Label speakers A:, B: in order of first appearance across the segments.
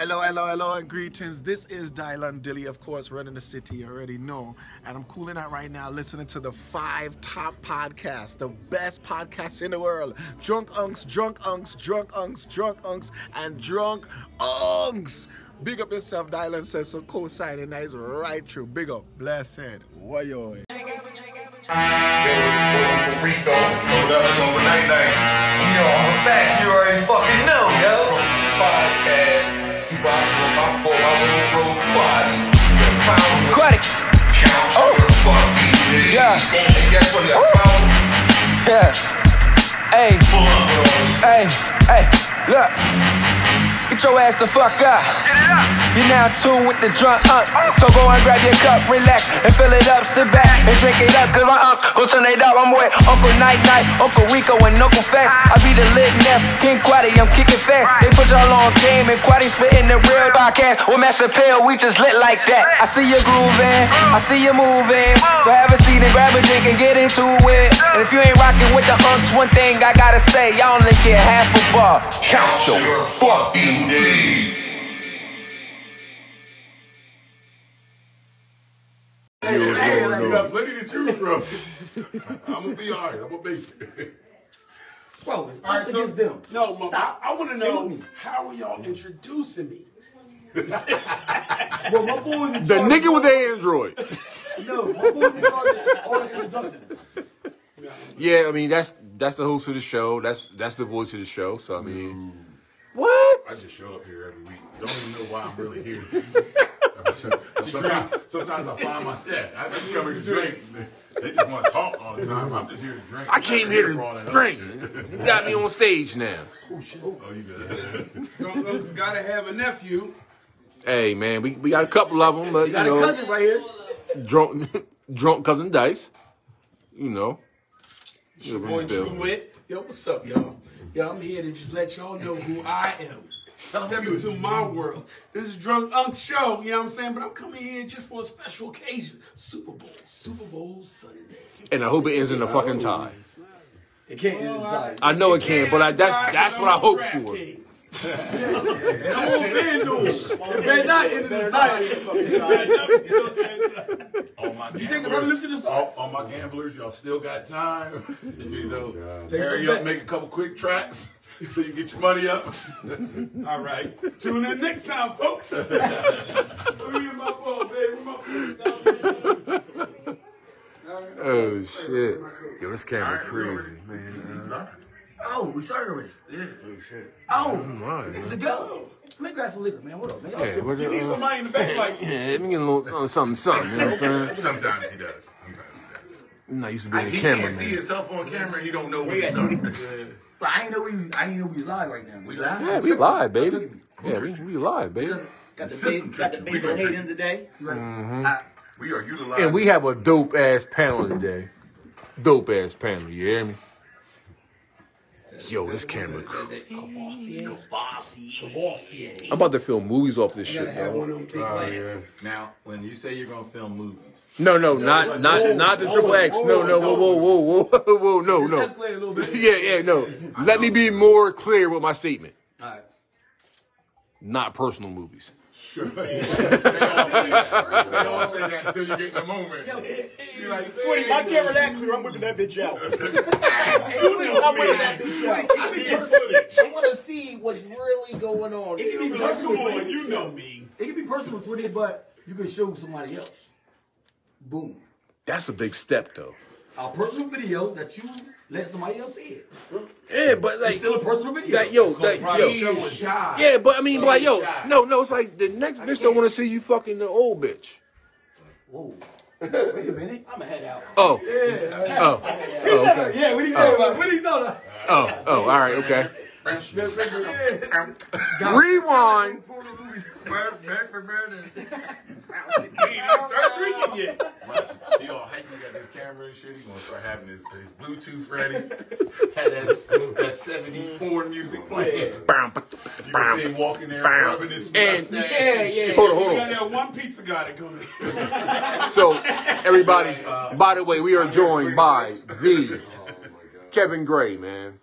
A: Hello, hello, hello, and greetings. This is Dylan Dilly, of course, running the city. You already know. And I'm cooling out right now listening to the five top podcasts, the best podcasts in the world Drunk Unks, Drunk Unks, Drunk Unks, Drunk Unks, and Drunk Unks. Big up yourself, Dylan says so. Co signing that is right true. Big up. Blessed.
B: Night.
C: You know, I'm facts, you already fucking know, yo. Podcast.
D: Oh. Yeah. Yeah. Hey, hey, hey, look. Get your ass the fuck up. You're now tuned with the drunk unks. So go and grab your cup, relax, and fill it up. Sit back and drink it up. Cause my unks gon' turn it up. I'm with Uncle Night Night, Uncle Rico, and Uncle Fat. I be the lit neff, King Quaddy, I'm kicking fat. They put y'all on game, and Quaddy spitting the real podcast. With Master Pill, we just lit like that. I see you grooving, I see you moving. So have a seat and grab a drink and get into it. And if you ain't rocking with the unks, one thing I gotta say, y'all only get half a bar. Count your fucking
B: Indeed.
E: Hey, hey, like, you got plenty to choose from. I'm gonna be alright. I'm gonna make it.
F: Bro, it's
G: All right,
F: us
G: so
F: against them.
G: no, Mo,
F: Stop.
G: I, want to know how are y'all introducing me?
F: Well, my boys in
H: The nigga
F: of-
H: with the Android.
F: No, my boys in charge of.
H: Yeah, I mean that's that's the host of the show. That's that's the voice of the show. So I mean,
E: I just show up here every week. Don't even know why I'm really here. sometimes, sometimes I find myself. I just come here to drink. They just want to talk all the time. I'm just here to drink.
H: I came here
E: for all that
H: to drink.
E: shit.
H: You got me on stage now.
E: Oh, shit. oh you good?
G: Drunk Unks gotta have a nephew.
H: Hey man, we, we got a couple of them, but
F: You
H: you
F: got a cousin right here.
H: drunk drunk cousin Dice. You know,
G: Your boy True Wit. Yo, what's up, y'all? Yo, I'm here to just let y'all know who I am. Step into my world. This is Drunk Unks show, you know what I'm saying? But I'm coming here just for a special occasion. Super Bowl. Super Bowl Sunday.
H: and I hope it ends in a fucking tie.
F: It can't end in oh, time.
H: I know it can't, but I, that's that's what I hope for.
G: DraftKings. and I'm on FanDuel. It better not end in the tie.
E: All my
F: You think the
E: gamblers,
F: revolution is
E: all, all my gamblers, y'all still got time. you know,
F: They
E: hurry up, make a couple quick traps so you get your money up.
G: All right. Tune in next time, folks. Let me in my phone, baby. My phone.
H: Oh shit! Yo, this camera crazy, man.
F: Oh, we started already.
E: Yeah. Oh shit.
F: Oh,
H: Right,
F: it's a go. Let me grab some liquor, man. What up, man?
H: Yeah, what the,
G: You need
H: uh,
G: somebody in the back like,
H: yeah, let me get a little something, something, something. You know what I'm saying?
E: Sometimes he does. Sometimes he does.
H: I'm not used to being a
E: He
H: camera
E: can't see himself on camera. He don't know what he's
F: Yeah.
E: Doing.
F: But I ain't know we, I ain't know we live right now.
E: We live.
H: Yeah, we live, baby. Yeah, we, we live, baby.
I: Got the,
E: System
I: ba- got the
E: trick you. We
I: basil
E: gonna
I: Hayden today.
F: Right. Mm-hmm.
E: We are utilizing.
H: And we have a dope ass panel today. Dope ass panel, you hear me? Yo, this camera. cr- I'm about to film movies off this shit, bro.
G: of them big glasses.
E: now, when you say you're gonna film movies,
H: No, no, not not not the triple X. No, no, whoa, whoa, whoa, whoa, whoa, no, no.
F: Escalate a little bit.
H: Yeah, yeah, no. Let me be more clear with my statement.
F: All right.
H: Not personal movies.
E: Sure. they, all say that. they all say that until you get in the moment. You're like,
A: Twitty, my camera that clear. I'm whipping that bitch out.
E: I'm with that I need footage.
I: I want to see what's really going on.
F: It can be
G: Come
F: personal.
G: on, you know me.
F: It can be personal with it, but you can show somebody else. Boom.
H: That's a big step, though.
F: A personal video that you let somebody else see it.
H: Yeah, but
F: It's
H: like,
F: still a personal video.
H: that, yo, that, yo. Yeah, but I mean, like, yo,
E: shy.
H: no, no, it's like the next bitch don't want to see you fucking the old bitch.
F: Whoa. Wait a minute.
I: I'm gonna head out.
H: Oh, oh, oh, okay.
F: Yeah, what he oh. say about What he thought of?
H: Oh, oh, all right, okay. Rewind.
G: He ain't even start drinking yet.
E: He all hyping got this camera and shit. He gonna start having his, his Bluetooth ready. Had that, that 70s porn music playing.
H: Bam,
E: You can see him walking there
H: Bam.
E: rubbing his
H: And-
E: mustache
H: yeah,
E: and shit.
H: Hold on,
G: We
H: hold
G: got
H: on.
G: that one pizza guy that coming.
H: So, everybody, uh, by the way, we are joined by the oh, Kevin Gray, man.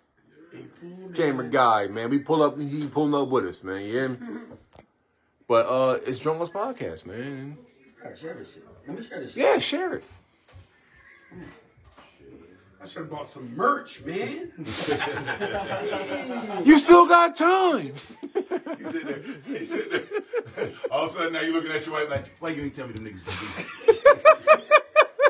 H: Camera guy, man. We pull up, he pulling up with us, man. You hear me? But uh, it's Drunk Unks Podcast, man.
F: All right, share this shit. Let me share this shit.
H: Yeah, share it.
G: I should have bought some merch, man.
H: You still got time.
E: He sit there. He sit there. All of a sudden, now you're looking at your wife like, why you ain't tell me them niggas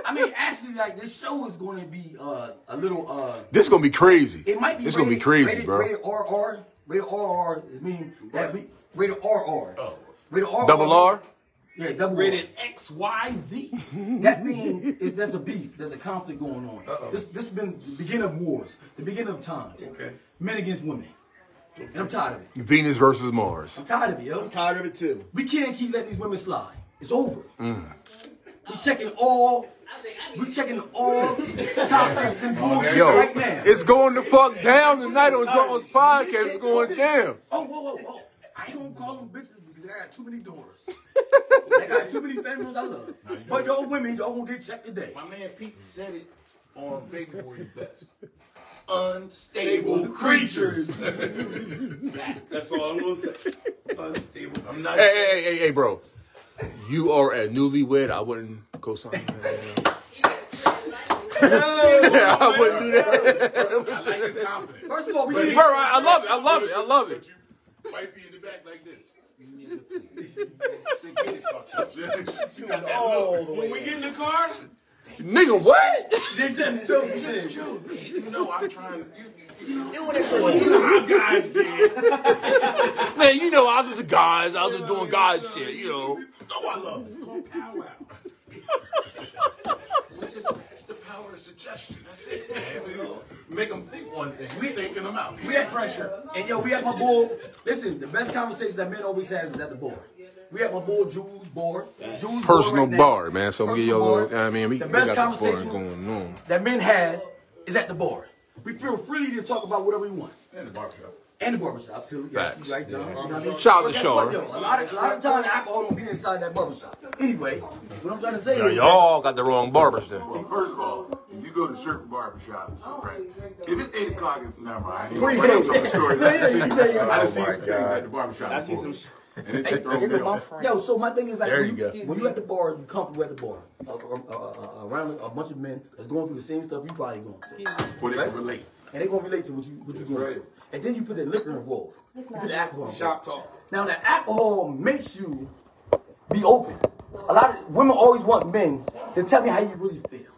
F: I mean, actually, like this show is going to be uh, a little. Uh,
H: This is gonna be crazy.
F: it might be.
H: It's gonna be crazy,
F: rated,
H: bro.
F: Rated RR. Rated RR is mean that we rated RR.
E: Oh.
F: Rated RR.
H: Double R.
F: Yeah, double
G: Rated X Y Z.
F: That means is there's a beef, there's a conflict going on. This this has been the beginning of wars, the beginning of times.
G: Okay.
F: Men against women. And I'm tired of it.
H: Venus versus Mars.
F: I'm tired of it, yo.
I: I'm tired of it too.
F: We can't keep letting these women slide. It's over.
H: Mm.
F: We checking all. We checking all topics and bullshit
H: Yo,
F: right now.
H: it's going to fuck down tonight on Drunk Unks Podcast. It's going down.
F: Oh, whoa, whoa, whoa. I ain't gonna call them bitches because I got too many daughters. I got too many families I love. But y'all women, y'all gonna get checked today.
E: My man Pete said it on Baby Boy the Best. Unstable creatures.
G: That's all I'm gonna say. Unstable.
E: I'm not.
H: Hey, hey, hey, hey, bro. You are a newlywed. I wouldn't co-sign that. I wouldn't do that.
E: I like his confidence.
F: First of all, we
H: Bro,
F: need
H: I I love it. I love it. I love it.
E: You wifey in the back like this. She get it fucked up. She got that look.
G: When we get in the cars,
H: Nigga, what?
F: They just joking.
E: You know I'm trying to. You, you, you,
G: our guys did.
H: Man, you know I was with the guys. I was doing guys shit, you know.
E: know I love this. It's just it's the power of suggestion. That's it, man. You Make them think one thing. We're thinking them out.
F: We had pressure. And yo, we had my bull. Listen, the best conversations that men always have is at the board. We had my bull Jules board. Jules
H: Personal
F: board right
H: bar, man. So I mean we get your
F: Personal
H: little. I mean, we,
F: the
H: we
F: best
H: got the bar going on.
F: that men have is at the board. We feel free to talk about whatever we want.
E: In the barbershop.
F: And the barbershop too. Yes,
H: Facts.
F: you right, John. You know what I mean?
H: Shout out
F: But
H: to
F: guess
H: Sean.
F: yo? A lot of a lot of times alcohol don't be inside that barbershop. Anyway, what I'm trying to say
H: Now,
F: is
H: y'all got the wrong barbers then.
E: Well, first of all, if you go to certain barbershops, right? If it's 8 o'clock, never mind. I
F: Pre-
E: ain't gonna bring up some stories.
F: Yeah, yeah, you say, yeah.
E: I done seen some things at the barbershop.
I: I see
E: before.
I: some.
E: And it, it throw me off.
F: Yo, so my thing is like
H: There
F: when
H: you
F: you, when you at the bar, you comfortable at the bar, uh, uh, uh, uh, around a bunch of men that's going through the same stuff you probably going through,
E: Where they can relate.
F: And they gonna relate to what you what you going through. And then you put the liquor involved, you put the alcohol.
G: Shop talk.
F: Now the alcohol makes you be open. A lot of women always want men to tell me how you really feel,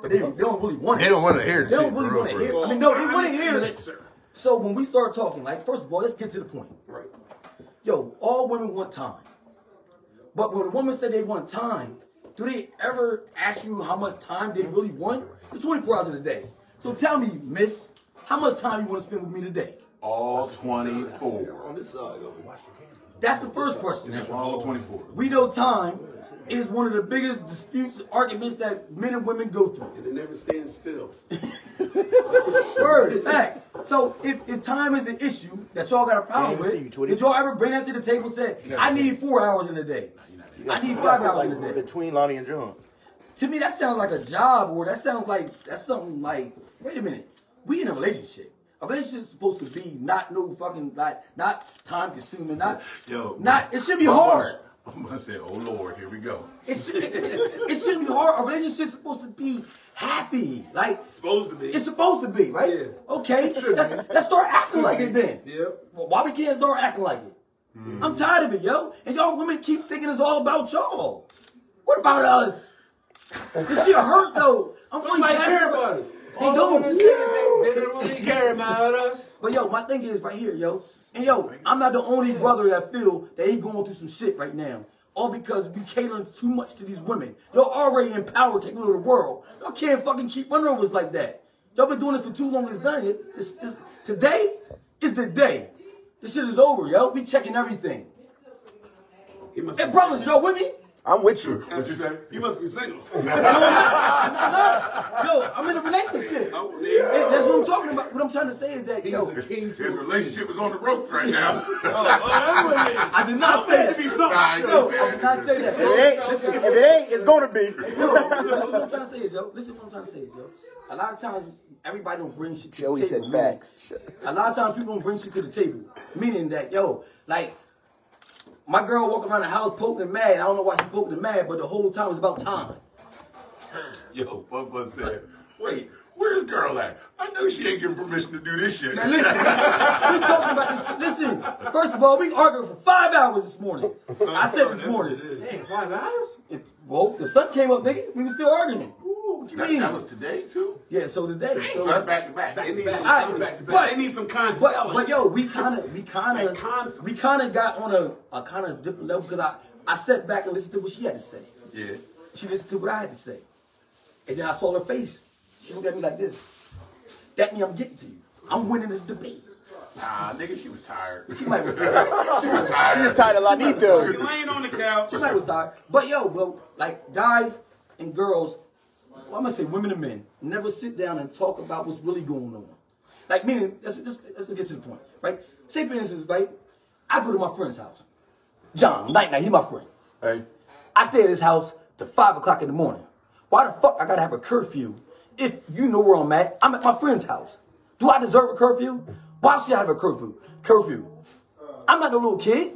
F: but they, they don't really want it.
H: They don't want to hear this.
F: They
H: don't
F: really want to hear.
H: bro.
F: I mean, no, they want to hear it. So when we start talking, like first of all, let's get to the point.
G: Right.
F: Yo, all women want time. But when a woman say they want time, do they ever ask you how much time they really want? It's 24 hours in a day. So tell me, miss, how much time you want to spend with me today?
E: All 24.
I: On this side.
F: That's the first question.
E: All 24.
F: We know time is one of the biggest disputes, arguments that men and women go through.
G: And it never stands still.
F: Word, fact. So if, if time is the issue that y'all got a problem
I: Yeah, I see you,
F: with, did y'all ever bring that to the table and say, I need four hours in a day? I need five hours in a
I: like
F: day.
I: between Lonnie and John.
F: To me, that sounds like a job, or that sounds like that's something like. Wait a minute, we in a relationship. A relationship is supposed to be not no fucking like not time consuming, not
E: Yo.
F: not. It should be hard.
E: I'm gonna say, oh Lord, here we go.
F: It should it shouldn't be hard. A relationship is supposed to be happy, like
G: Supposed to be.
F: it's supposed to be, right?
G: Yeah.
F: Okay, let's, let's start acting like it then.
G: Yep.
F: Well, why we can't start acting like it? I'm hmm. tired of it, yo. And y'all women keep thinking it's all about y'all. What about us? This shit hurt though. I'm really
G: Nobody
F: passionate
G: care about it.
F: They don't.
G: They don't really care about us.
F: But yo, my thing is right here, yo. And yo, I'm not the only brother that feel that he going through some shit right now. All because we catering too much to these women. Y'all already in power taking over the world. Y'all can't fucking keep running over us like that. Y'all been doing it for too long. It's done. It, it's, it's, today is the day. This shit is over, yo. We checking everything.
G: He must
F: Hey,
G: be
F: brothers, y'all with me?
I: I'm with you.
E: What you say?
G: You must be single.
F: No, Yo, I'm in a relationship.
G: Oh, yeah.
F: That's what I'm talking about. What I'm trying to say is that, yo,
E: His relationship is on the ropes right now.
F: Oh, oh, I did not say that.
E: Nah, he
F: No,
E: didn't
F: I did not say that.
I: If it ain't, if it ain't, it's gonna be.
F: Yo, listen what I'm trying to say is, yo. Listen what I'm trying to say is, yo. A lot of times, everybody don't bring shit to
I: Joey
F: the
I: said
F: table. meaning-
I: facts.
F: A lot of times, people don't bring shit to the table. Meaning that, yo, like, My girl walking around the house poking and mad. I don't know why she poking and mad, but the whole time it was about time.
E: Yo, Fun Fun said, wait, where's girl at? I know she ain't getting permission to do this shit.
F: Now listen, we talking about this. Listen, first of all, we argued for five hours this morning. I said this morning.
G: Damn, five hours?
F: It, well, the sun came up, nigga. We was still arguing. What you
E: That,
F: mean?
E: that was today too.
F: yeah, so today.
E: So
F: So,
E: that's back to back.
G: They need some,
F: I-
G: some
F: but-
G: but, they need some concept.
F: but, but yo, we kind of, we kind
G: Like cons-
F: of, we kind of got on a, a kind of different level because I, I sat back and listened to what she had to say.
E: Yeah.
F: She listened to what I had to say, and then I saw her face. She looked at me like this. That means I'm getting to you. I'm winning this debate.
E: Nah, nigga, she was tired.
F: She might was tired.
E: she was tired.
I: She was tired of Lanito.
G: She laying on the couch.
F: She might was tired. But yo, well, like guys and girls, well, I'm gonna say women and men, never sit down and talk about what's really going on. Like meaning, let's, let's, let's get to the point, right? Say for instance, right? I go to my friend's house. John, night night, he my friend.
H: Hey,
F: I stay at his house till five o'clock in the morning. Why the fuck I gotta have a curfew if you know where I'm at? I'm at my friend's house. Do I deserve a curfew? Why should I have a curfew? Curfew. I'm not a little kid.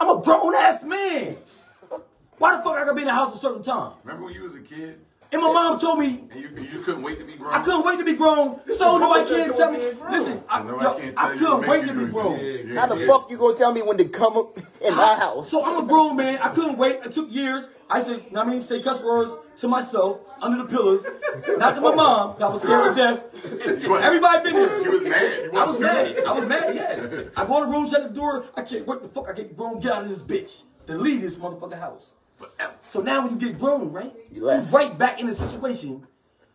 F: I'm a grown ass man. Why the fuck I gotta be in the house at a certain time?
E: Remember when you was a kid
F: And my mom told me
E: and you, you couldn't wait to be grown?
F: I couldn't wait to be grown, so nobody can't tell me. Listen, I,
E: nobody
F: yo,
E: can't
F: I couldn't wait to be
E: do
F: grown.
E: it.
I: How the fuck you gonna tell me when to come up in my house?
F: So I'm a grown man. I couldn't wait. It took years. I said, I mean, say cuss words to myself under the pillars, not to my mom. 'cause I was scared of death.
E: You
F: Everybody been there.
E: You was mad. You
F: I was mad.
E: stupid.
F: I was mad. Yes. I go in the room, shut the door. I can't. What the fuck? I get grown. Get out of this bitch. To leave this motherfucking house.
E: Forever.
F: So now when you get grown, right?
I: You left.
F: right back in the situation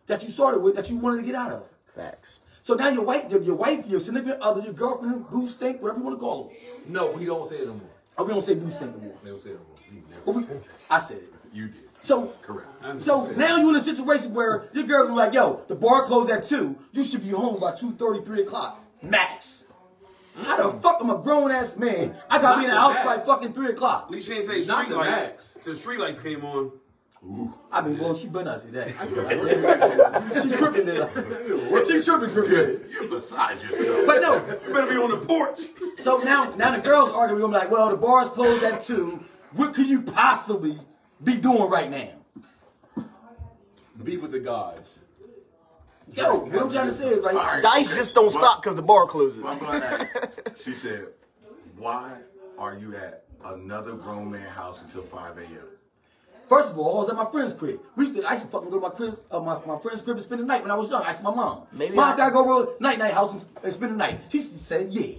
F: that you started with, that you wanted to get out of.
I: Facts.
F: So now your wife, your, your wife, your significant other, your girlfriend, boo stink, whatever you want to call them.
H: no, we don't say it no more.
F: Oh, we don't say boo stink anymore.
H: They don't say it no more.
F: But we, I said it.
E: You did.
F: So
E: Correct.
F: So now you're in a situation where your girl be like, yo, the bar closed at 2. You should be home by two thirty, three o'clock. Max. How the fuck am a grown ass man? I gotta be in the house by fucking 3 o'clock.
G: At least she ain't say
H: Not
G: street
H: the
G: lights.
H: max.
G: Till the street lights came on. Ooh.
F: I mean, well, she better not say that. she tripping there. she tripping, tripping.
E: You're, you're beside yourself.
F: But no,
G: You better be on the porch.
F: so now, now the girls arguing. I'm like, well, the bar's closed at two. What could you possibly be doing right now?
H: Be with the guys.
F: Yo, what I'm trying to say is like,
E: right,
I: Dice
E: okay.
I: just don't
E: Well,
I: stop because the bar closes.
E: well, I'm gonna ask. She said, "Why are you at another grown man house until 5 a.m.?"
F: First of all, I was at my friend's crib. We used to, I used to fucking go to my crib, uh, my, my friend's crib and spend the night when I was young. I asked my mom,
I: Maybe
F: Mom,
I: I-
F: can I go over to night night house and, and spend the night? She said, yeah.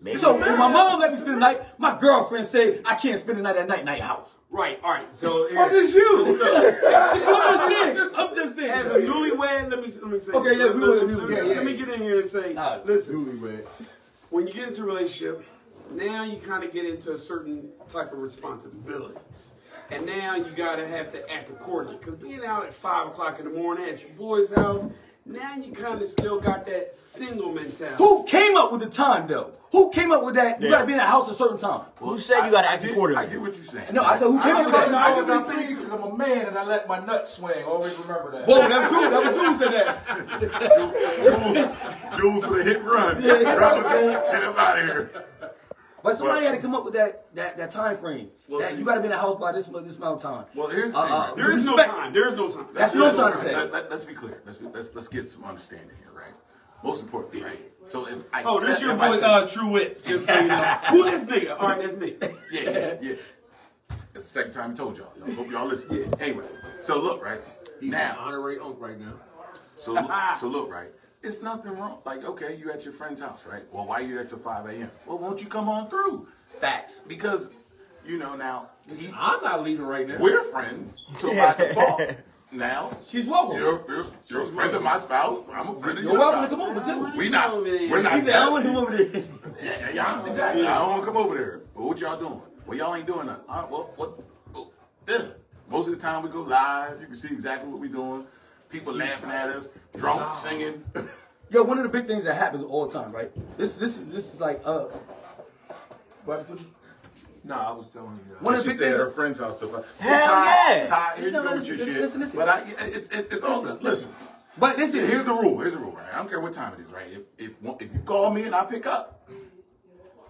I: Maybe
F: So when my mom let me spend the night, my girlfriend said I can't spend the night at night night house.
G: Right, all right. So
F: Fuck is you? I'm just saying. I'm just saying.
G: as a newlywed, let me let me say.
F: Okay, yeah, we
G: let,
F: were
G: me-
F: newlywed.
G: let me-
F: Yeah,
G: let me get in here and say,
F: Nah,
G: listen. When you get into a relationship, now you kind of get into a certain type of responsibilities. And now you gotta have to act accordingly. Cause being out at five o'clock in the morning at your boy's house, now you kind of still got that single mentality.
F: Who came up with the time though? Who came up with that? You
E: Yeah.
F: gotta be in the house a certain time.
I: Who said you gotta act
E: I
I: accordingly?
E: I get what you're saying.
F: No, I said who came up with that?
E: I
F: No,
E: get what you're saying.
J: because I'm a man and I let my nuts swing. Always remember that.
F: Whoa, that was true. That was true. Said that.
E: Jules, Jules with a hit run. Drop a jewel, get him out of here.
F: But somebody
E: Well-
F: had to come up with that that, that time frame.
E: Well,
F: that
E: see-
F: you got to be in the house by this this amount of time.
E: Well, here's the
F: Uh,
E: thing.
F: uh,
E: right?
G: There is no time. There is no time.
F: That's what I'm trying to say.
E: Let, let, us be clear. Let's, be, let's let's get some understanding here, right? Most importantly, right? So if I
G: Oh, this your boy, uh, True Wit. Just so you know. Who this nigga? All right, that's me.
E: yeah, yeah, yeah. It's the second time I told y'all. I hope y'all listen. Anyway, so look, right
H: He's
E: now.
H: honorary unk right now.
E: So so look, right. It's nothing wrong. Like, okay, you at your friend's house, right? Well, why you at till 5 a.m.? Well, won't you come on through?
F: Facts.
E: Because, you know, now he,
H: I'm not leaving right now.
E: we're friends, so by default, now
F: She's welcome.
E: you're, you're, you're a friend of my spouse. I'm a friend of yours.
F: You're
E: your
F: welcome to come over too.
E: We not. We're not.
F: He said, I don't want to come over there.
E: Yeah, yeah, exactly. I don't want to come over there. But what y'all doing? Well, y'all ain't doing nothing. All right, well, what? well, yeah. Most of the time we go live. You can see exactly what we're doing. People laughing at us, drunk, singing.
F: Yo, one of the big things that happens all the time, right? This this is this is like uh. What happened to you?
H: No, I was telling you.
F: One of
E: she
F: the big
E: stayed at her friend's house till five.
I: Hell
E: Ty,
I: yeah.
E: Ty, here you go with your
F: listen,
E: shit.
F: listen, listen.
E: But I, it's, it's, it's all good. Listen.
F: But this is
E: Here's the rule. Here's the rule, right? I don't care what time it is, right? If if, if you call me and I pick up,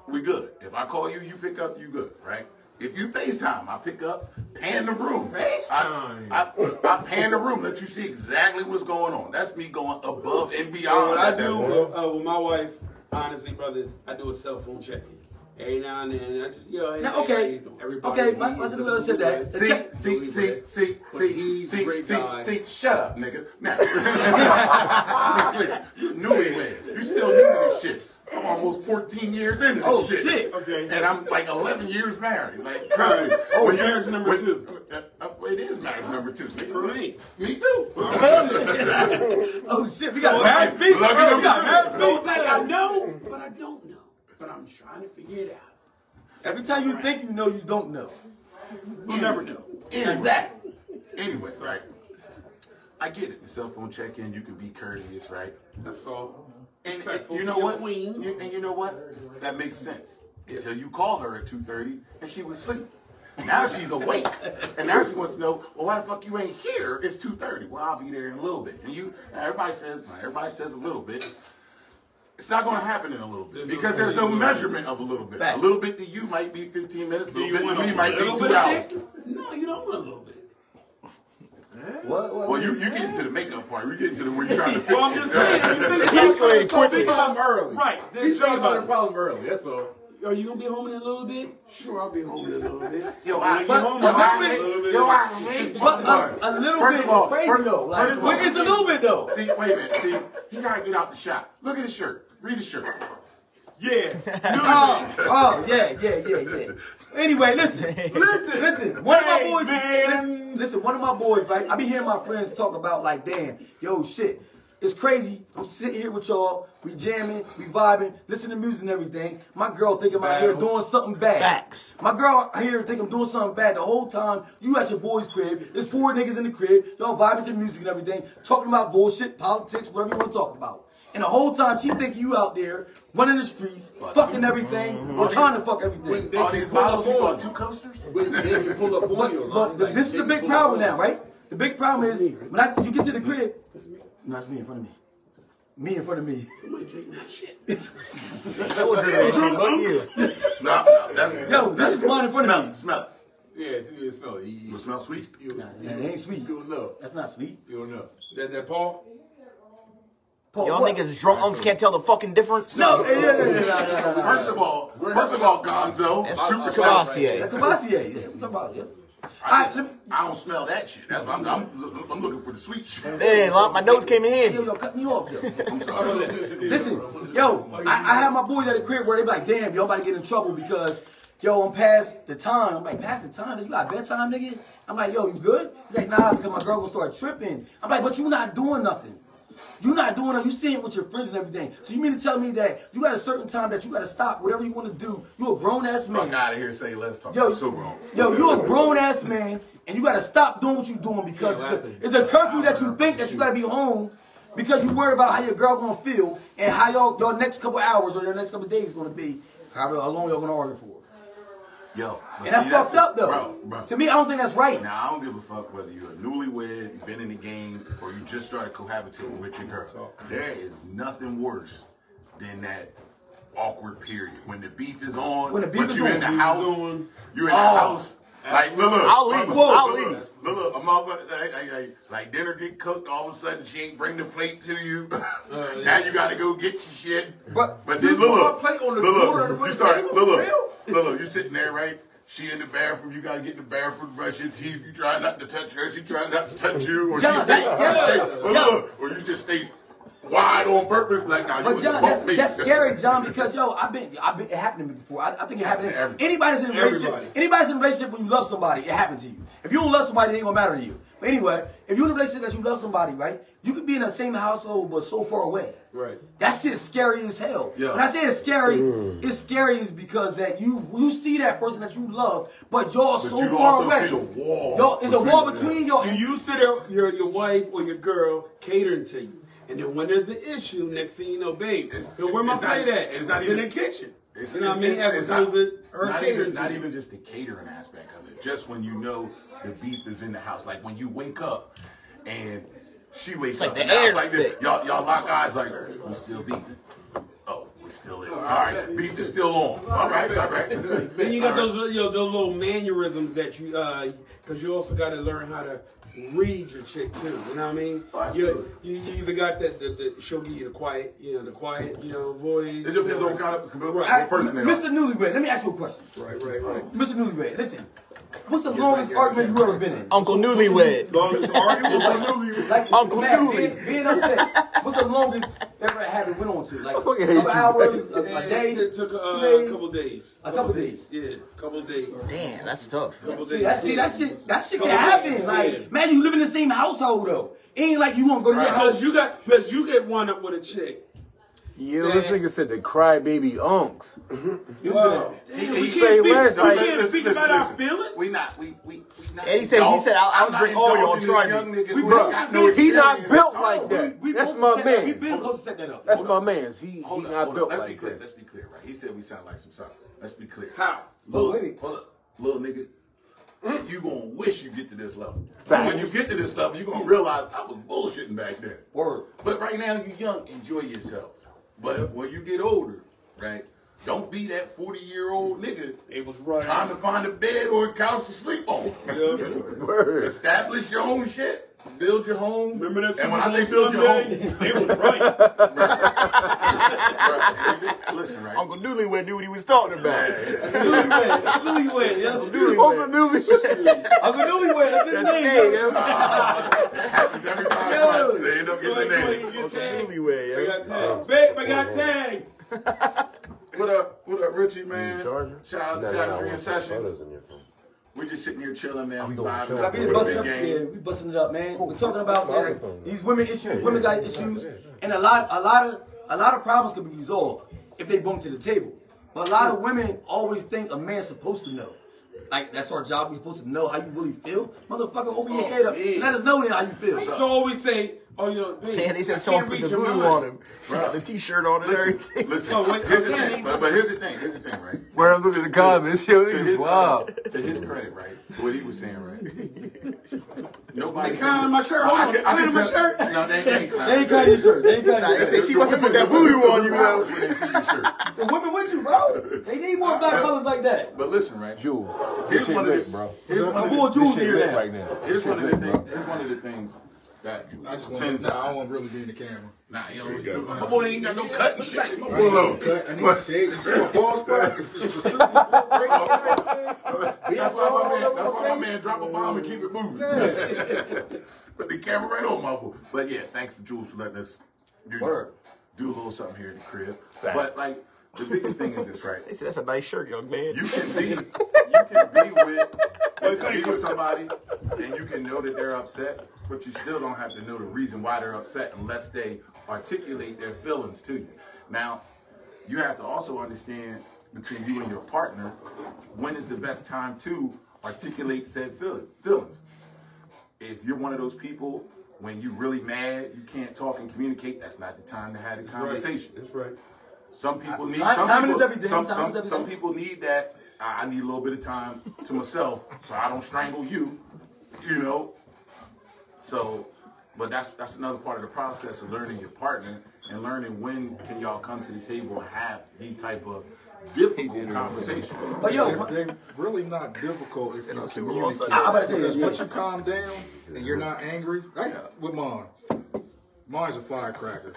E: we good. If I call you, you pick up, you good, right? If you FaceTime, I pick up, pan the room.
G: FaceTime?
E: I, I, I pan the room, let you see exactly what's going on. That's me going above and beyond.
G: what I do
E: point.
G: uh, with my wife, honestly, brothers, I do a cell phone check-in. Every now and then, I just, yo, hey,
F: Now,
G: hey,
F: okay.
G: how you doing? Everybody,
F: Okay, my-
G: he
F: my
G: is
F: sister
G: a
F: said that.
G: good-
E: See,
F: Check-
E: see, see, see,
G: But
E: see,
G: he's a
E: see,
G: great
E: see,
G: guy.
E: see, shut up, nigga. Now, you newlywed. You still new to this shit. I'm almost 14 years into this
F: Oh,
E: shit.
F: shit.
G: Okay.
E: And I'm like 11 years married. Like, trust me.
G: Oh,
E: When you-
G: marriage number
E: when-
G: two.
E: Uh, uh, it is marriage number two. nigga.
G: For me.
E: Me too.
F: Oh shit, we got
E: So,
F: marriage
E: lucky
F: beef.
E: number
F: We got
E: two.
F: marriage
G: So
F: beef.
G: it's like I know, but I don't know. But I'm trying to figure it out.
F: Every time you think you know, you don't know.
G: You never know.
E: Anyway,
F: Exactly.
E: anyway, right. I get it. The cell phone check-in, you can be courteous, right?
G: That's all.
E: And, and you know what?
G: queen.
E: You, and you know what? That makes sense. Until you call her at 2.30 and she was asleep. Now she's awake. And now she wants to know, well, why the fuck you ain't here? It's 2.30. Well, I'll be there in a little bit. And you, everybody says, everybody says a little bit. It's not going to happen in a little bit because there's no measurement of a little bit. A little bit to you might be 15 minutes. A little
G: you
E: bit to me might be
G: little
E: two hours.
G: No, you don't want a little bit.
F: What? what
E: Well, you you get into the makeup part. You get into the where you're trying to fix
G: Well, I'm just saying. if you finish
I: Escalated
G: so
I: quickly.
G: think about-
H: early.
G: Right. Then
H: He's trying to solve
G: about
H: the problem early. That's all.
G: Are you gonna be home in a little bit? Sure, I'll be home in a little bit.
E: Yo, I,
G: you
F: but-
G: home,
E: yo,
G: I'll
E: I
G: be a
E: hate,
G: little bit.
E: yo, I hate
F: But
E: butt
F: a, a little
E: First
F: bit
E: of all,
F: is crazy
E: first-
F: though. Like,
E: first of all-
F: it's a little bit though.
E: See, wait a minute. See, he gotta get out the shot. Look at his shirt. Read his shirt.
G: Yeah.
F: Oh, oh, yeah, yeah, yeah, yeah. Anyway, listen, listen, listen. One of my boys, listen, listen, one of my boys, like, I be hearing my friends talk about, like, damn, yo, shit. It's crazy. I'm sitting here with y'all. We jamming, we vibing, listening to music and everything. My girl think I'm out here doing something bad.
I: Facts.
F: My girl here think I'm doing something bad the whole time. You at your boy's crib. There's four niggas in the crib. Y'all vibing to music and everything, talking about bullshit, politics, whatever you want to talk about. And the whole time she think you out there running the streets, fucking everything, mm-hmm. or trying to fuck everything.
H: They
E: All
H: can
E: these bottles, you
H: on
E: bought two coasters?
H: When they can pull up on
F: But,
H: you.
F: but
H: like,
F: this is the big problem now, right? The big problem is when I you get to the crib. No, it's me in front of me. Me in front of me.
G: Somebody drinking my shit.
I: That was generation, but yeah.
E: No, no, that's
F: Yo, this is mine in front
E: smell
F: of me.
E: smell it.
H: you. Yeah, you smell it. You,
E: You
H: you,
E: smell sweet?
H: you,
F: Nah, that ain't sweet.
H: you don't know.
F: That's not sweet.
H: You don't know.
G: Is that that Paul?
F: Paul,
I: Y'all
F: what?
I: niggas drunk unks can't tell the fucking difference.
F: No, yeah, yeah, yeah, yeah, yeah, yeah, yeah.
E: First of all, first of all, Gonzo,
I: That's
E: super
I: super
E: sour.
I: Cavassier.
F: Cavassier. Yeah, we talking about yeah.
E: I,
F: Alright, let
E: I don't smell that shit. That's I'm, I'm, I'm looking for the sweet shit.
I: Man, my nose came in
F: Yo, yo, cut me off, yo.
E: I'm sorry.
F: Listen, yo, I, I have my boys at the crib where they be like, damn, y'all about to get in trouble because, yo, I'm past the time. I'm like, past the time? You got bedtime, nigga? I'm like, yo, you good? He's like, nah, because my girl gonna start tripping. I'm like, but you not doing nothing. You not doing it. You seeing it with your friends and everything. So you mean to tell me that you got a certain time that you got to stop whatever you want to do? You're a grown ass man.
E: Fuck out of here. Say let's talk.
F: Yo,
E: so wrong.
F: yo, you a grown ass man, and you gotta stop doing what you're doing because
G: Yeah,
F: it's, a, it's a curfew that you think that you gotta be home because you worry about how your girl gonna feel and how y'all your next couple hours or your next couple days is gonna be, however how long y'all gonna argue for.
E: Yo, but
F: And that's
E: see,
F: fucked
E: the-
F: up though.
E: Bro, bro.
F: To me, I don't think that's right.
E: Now I don't give a fuck whether you're a newlywed, you've been in the game, or you just started cohabitating with your girl. There is nothing worse than that awkward period when the beef is on,
F: When the beef
E: but
F: is
E: you
F: on,
E: in the house,
G: on.
E: you're in the
F: Oh.
E: house. Like, look, look,
I: I'll leave.
E: look,
I: I'll
E: look,
I: leave.
E: Look, look, a motherfucker, like, like, like, like dinner get cooked, all of a sudden she ain't bring the plate to you. Uh, now you gotta go get your shit.
F: But-
E: but then
H: put
E: look,
H: my plate on the
E: look, look, you start,
H: table,
E: look,
H: for
E: look,
H: real?
E: Look, look, you sitting there, right? She in the bathroom, you gotta get in the bathroom, brush your teeth. You try not to touch her, she try not to touch you, or
F: John,
E: she stay,
F: that's-
E: stay look, look, or you just stay wide on purpose, like now you
F: But John, that's, that's scary, John, because yo, I've been, I've been, it happened to me before. I, I think it happened. To,
E: Everybody.
F: anybody's in a relationship,
G: Everybody.
F: anybody's in a relationship when you love somebody, it happened to you. If you don't love somebody, it ain't gonna matter to you. But anyway, if you're in a relationship that you love somebody, right? You could be in the same household but so far away.
G: Right.
F: That shit's scary as hell.
E: Yeah.
F: When I say it's scary, mm. it's scary is because that you you see that person that you love, but y'all
E: But
F: so
E: you
F: far
E: also
F: away.
E: see the wall
F: Y'all, it's a
E: between
F: wall between y'all. And
G: you sit there, your your wife or your girl catering to you, and then when there's an issue, next thing you know, babe,
E: It's-
G: yo, where my
E: it's
G: plate at?
E: it's not
G: in
E: even-
G: the kitchen.
E: It's,
G: you know what I mean?
E: it's-
G: As
E: it's
G: opposed
E: not,
G: to her
E: not
G: catering
E: even,
G: to
E: not even just the catering aspect of it. Just when you know the beef is in the house, like when you wake up and she wakes
I: like
E: up,
I: the
E: and now
I: air
E: like this, y'all y'all lock eyes like we still beefing. Oh, It still is. All right, beef is still on. All right, all right.
G: Then you got those you know, those little mannerisms that you uh because you also got to learn how to read your chick too. You know what I mean? You, you, you either got that the, the she'll give you the quiet, you know, the quiet, you know, voice.
E: It depends on kind of
G: Right.
E: person they.
F: Mr. Newlywed, let me ask you a question.
G: Right, right, right.
F: Mr. Newlywed, listen. What's the longest argument you ever been in?
I: Uncle Newlywed.
G: Longest argument.
F: Like
I: Uncle
F: Matt,
I: Dooley.
F: Being, being upset. What's the longest ever had it went on to? Like a couple hours, a, a day,
G: It took uh,
F: two days,
G: a couple days.
F: a couple days.
G: Yeah, couple days.
I: Damn, that's tough.
G: Couple
F: See
G: days.
F: that, see that shit, that shit can happen.
G: days,
F: Like,
G: yeah.
F: man, you live in the same household though. It ain't like you gonna go to your house.
G: Because you got because you get one up with a chick.
H: Yeah, this nigga said the crybaby unks. Mm-hmm.
G: Wow. Damn,
H: He-
G: we
H: he
G: can't
H: say
G: speak,
H: less,
G: we can't
E: Listen,
G: speak
E: listen,
G: about our feelings.
E: We not we we we not.
I: And he said- he said, I'll- I'll
E: I'm not
I: drink oil,
E: indulging
I: try me.
E: young niggas
F: We
E: who
F: bro-
E: got no
H: He not built like that.
F: We
H: That's my
F: to set that- We
H: man.
F: been supposed to set that up.
H: That's my man's. He he
E: up,
H: not
E: hold
H: built
E: up. Let's be clear. Let's be clear, right? He said we sound like some suckers. Let's be clear.
G: How?
E: Little, hold up, little nigga. You gonna wish you get to this level.
H: Facts.
E: When you get to this level, you gonna realize I was bullshitting back then.
F: Word.
E: But right now you young, enjoy yourself. But when you get older, right? Don't be that 40 year old nigga
G: It was right.
E: trying to find a bed or a couch to sleep on.
H: Word.
E: Establish your own shit. Build your home.
G: Remember that
E: And when I say
G: Bowl
E: build your home,
G: Sunday? It was right.
E: right, listen, right?
I: Uncle Newlywed knew what he was talking about.
F: Newlywed, that's Newlywed, yeah.
H: Uncle Newbie.
F: Uncle Newlywed, that's his name. yo.
E: Ah, that happens every time.
F: Yo.
E: They end up getting the name.
G: ahead, tagged.
I: Newlywed,
G: I
I: yo.
G: got tagged. Babe, I got tagged.
E: What up? What up, Richie, man? Shout out to Savagery in Session. We're just sitting here chilling, man. We
H: doing
E: vibing
H: show.
E: up
F: We
E: with
F: busting up, yeah,
E: game.
F: we busting it up, man. We're talking about
H: my
F: uh, these women issues. Women got issues, and a lot, a lot of, a lot of problems can be resolved if they bring to the table. But a lot of women always think a man's supposed to know. Like that's our job. We're supposed to know how you really feel. Motherfucker, open your oh, head up.
G: yeah.
F: Let us know then how you feel.
G: So always say, oh, yo, babe,
I: Man, they
G: I
I: said someone put the voodoo on him. He got the t-shirt on and
E: Listen,
I: everything.
E: listen.
G: Oh, wait,
E: here's the thing. But, but here's the thing. Here's the thing, right?
H: Where I'm looking at the comments, yo,
E: To
H: niggas
E: his, uh,
H: wow.
E: to his credit, right? What he was saying, right? Nobody.
G: They clowning my shirt. Hold
E: I
G: on,
E: can- I can
G: clowning my shirt.
E: No, they ain't
F: They ain't cutting your shirt. They ain't cutting
I: Nah,
F: your
I: they
F: shirt.
I: say she must have put that voodoo on you, yo.
E: When they see your shirt.
F: The women with you, bro. They need more black colors like that.
E: But listen, right?
H: Jules.
E: Here's
H: This shit
E: one of the,
H: bro.
E: Here's one
F: I'm
E: of
F: going
E: the,
F: Jules
H: This shit
F: here
H: lit
F: now.
H: right now.
E: here's one of the things. Here's one of the things that
J: I just want
E: tends
J: to. I don't want to really be in the camera.
E: Nah, you know, my boy ain't got no cut and shit. My
J: I
E: boy
J: ain't
E: low.
J: gonna cut. I need to shave. You see my ball spot? It's a true
E: That's why my man. That's why my man drop a bomb and keep it moving. Put the camera right on my boy. But yeah, thanks to Jules for letting us do,
F: Word.
E: do a little something here in the crib. But like the biggest thing is this, right?
I: They said that's a nice shirt, young man.
E: You can be, you can be with, you can be with somebody, and you can know that they're upset, but you still don't have to know the reason why they're upset unless they articulate their feelings to you. Now, you have to also understand between you and your partner when is the best time to articulate said feel- feelings. If you're one of those people when you're really mad, you can't talk and communicate. That's not the time to have the conversation.
G: That's right.
E: Some people need some people. Some, some, some people need that. I I need a little bit of time to myself so I don't strangle you. You know. So, but that's that's another part of the process of learning your partner and learning when can y'all come to the table and have these type of difficult conversations.
F: But yo,
J: They're, they're really not difficult if you
I: us two
J: communicate.
I: also-
F: I- I better say
J: Because once
F: yeah.
J: you calm down and you're not angry, like with mine, mine's a firecracker.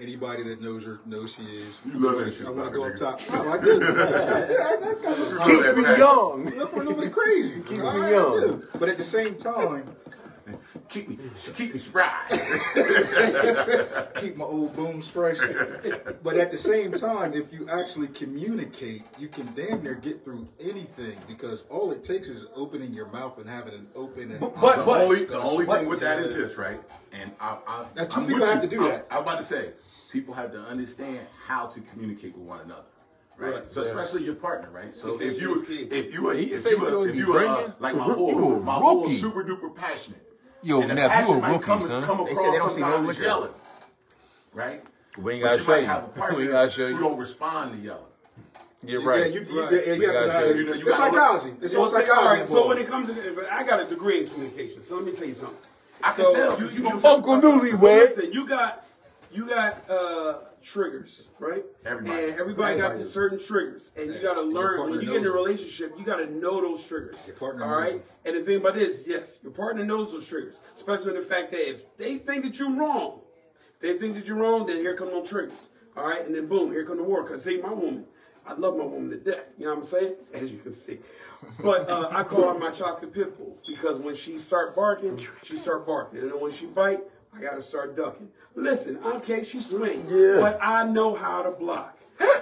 J: Anybody that knows her knows she is.
E: You love that shit,
J: I want to go up top. No, oh, I do. yeah, I, I got
H: Keeps me young.
J: Look for a little bit crazy.
H: Keeps me
J: I
H: young.
J: do. But at the same time,
E: Keep me keep me spry.
J: keep my old booms fresh. But at the same time, if you actually communicate, you can damn near get through anything because all it takes is opening your mouth and having an open and
F: But-
E: The
F: but-
E: only, the only
F: but-
E: thing with that is this, right? And I, I,
J: Now, two
E: I'm
J: people
E: with
J: have
E: you.
J: to do
E: I-
J: that.
E: I'm about to say, people have to understand how to communicate with one another, right?
G: Right.
E: So especially your partner, right? So if you,
G: is key.
E: if you,
H: He
E: if you,
H: so
E: if
H: he
E: you, uh, like my
H: you
E: boy, my boy, is super duper passionate.
H: Yo,
E: and the
H: Neff, you
E: passion
H: a
E: might
H: rookie,
E: come,
H: son.
E: come
I: They
E: across
I: say they don't see no
E: sometimes
I: liquor.
E: yelling, right?
H: We ain't gotta
E: you
H: show
E: might
H: you.
E: have a partner
H: We ain't gotta show
E: who
H: you.
E: don't respond to yelling.
H: You're right.
J: Yeah,
H: right.
J: you, you,
G: Right.
J: yeah, you
H: We
J: have to
H: gotta
J: know how
H: say,
J: to-
E: you know, you
J: It's
E: gotta-
J: psychology. It's all psychology.
G: right, so when it comes to, if I got a degree in communication, so let me tell you something.
E: I can tell.
G: you-
E: You,
G: you-
E: don't
H: Uncle
G: Well,
H: Newlywed.
G: listen, you got, you got, uh, triggers, right?
E: Everybody.
G: And everybody got
J: Everybody.
G: the certain triggers, and you got to learn when you get in a relationship, you got to know those triggers.
J: Your partner
G: all
J: knows
G: And the thing about this, yes, your partner knows those triggers, especially in the fact that if they think that you're wrong, they think that you're wrong, then here come those triggers. All right, and then boom, here come the war. Cause see, my woman, I love my woman to death. You know what I'm saying? As you can see. But uh, I call her my chocolate pit bull because when she start barking, she start barking, and then when she bite, I gotta start ducking. Listen, okay, she swings, but I know how to block.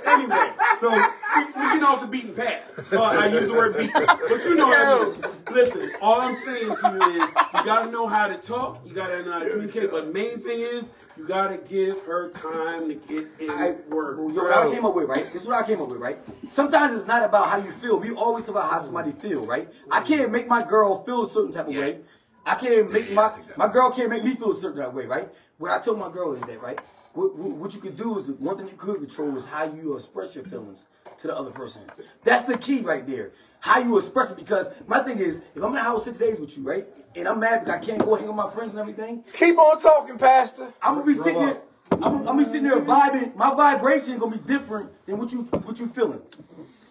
G: Anyway, so we, we get off the beaten path. Uh, I use the word beaten, but you know what I mean. Listen, all I'm saying to you is you gotta know how to talk, you gotta know how to communicate, but main thing is you gotta give her time to get in
F: I,
G: work.
F: Yo, what I came up with, right? This is what I came up with, right? Sometimes it's not about how you feel. We always talk about how somebody feel, right? I can't make my girl feel a certain type of way. I can't make my my girl can't make me feel a certain type of way, right? What I told my girl is that, right? What, what, what you could do is one thing you could control is how you express your feelings to the other person. That's the key right there. How you express it. Because my thing is, if I'm in the house six days with you, right, and I'm mad because I can't go hang with my friends and everything,
H: Keep on talking, Pastor.
F: I'm gonna be sitting there. I'm, I'm gonna be sitting there vibing. My vibration gonna be different than what you what you feeling.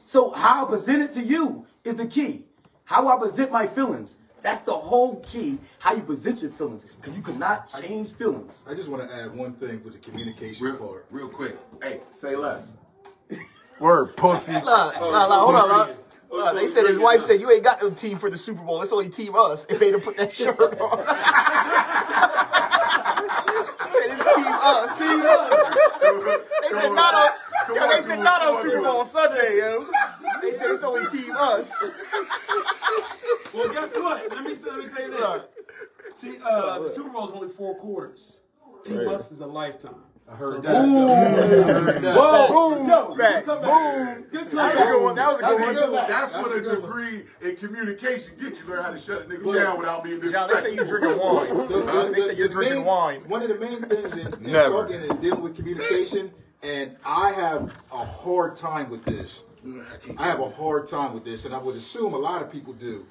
F: So how I present it to you is the key. How I present my feelings. That's the whole key. How you present your feelings, because you cannot change feelings.
J: I just want to add one thing with the communication
E: Real,
J: part.
E: real quick. Hey, say less.
H: Word, pussy.
I: Look, look, look, hold on. Look. Look, they said his wife said you ain't got no team for the Super Bowl. It's only team us. It made him put that shirt on. she said it's team us. Team us. They said not on. Yo, they said not on Super Bowl Sunday, yo. They said it's only team us.
G: Well, guess what? Let me, let me tell you this. See, uh, the Super Bowl is only four quarters. Team Us is a lifetime.
J: I heard that. I heard that.
F: Whoa, boom, no,
I: Facts.
F: good comeback. Good
I: That was a good one. That was a
F: That's
I: good one.
E: That's
J: That's
E: what
J: a
E: a
J: good one.
E: degree in communication gets you. Learn how to shut a nigga down without being
I: Y'all, they say
E: you're
I: drinking wine.
J: The- the-
I: Huh? They say you're
J: the
I: drinking
J: main-
I: wine.
J: One of the main things in, in talking and dealing with communication, and I have a hard time with this. I have a hard time with this, and I would assume a lot of people do.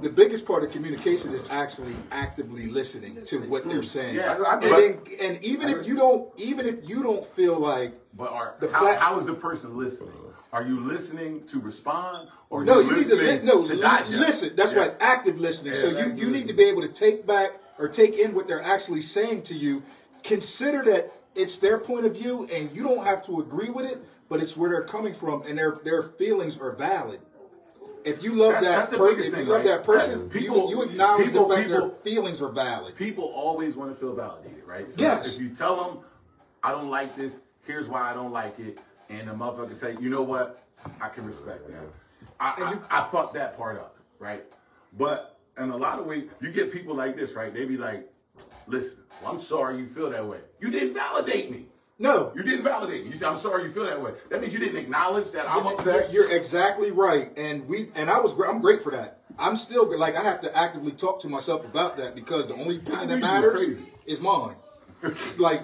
J: The biggest part of communication is actually actively listening to what they're hmm. saying.
E: Yeah,
J: and,
E: but-
J: then, and even if you don't, even if you don't feel like
E: But are,
J: The
E: how, how is the person listening? Are you listening to respond or
J: No,
E: you
J: you need to li- no
E: to
J: li- listen. That's
E: Yeah.
J: right, active listening. so you, you need to be able to take back or take in what they're actually saying to you. Consider that it's their point of view, and you don't have to agree with it, but it's where they're coming from, and their their feelings are valid. If you love
E: That's-
J: that
E: that's the biggest
J: if you love
E: right?
J: that person,
E: People-
J: you, you acknowledge
E: people-
J: the fact
E: people-
J: their feelings are valid.
E: People always want to feel validated, right? So
J: Yes.
E: if you tell them, I don't like this, here's why I don't like it, and the motherfucker say, you know what, I can respect that. I,
J: you-
E: I, I fucked that part up, right? But in a lot of ways, you get people like this, right? They be like, listen, well, I'm sorry you feel that way. You didn't validate me.
J: No,
E: You didn't validate me. You said, I'm sorry you feel that way. That means you didn't acknowledge that I'm upset.
J: You're exactly right, and we and I was gr- I'm great for that. I'm still good. like I have to actively talk to myself about that because the only opinion that matters is mine. like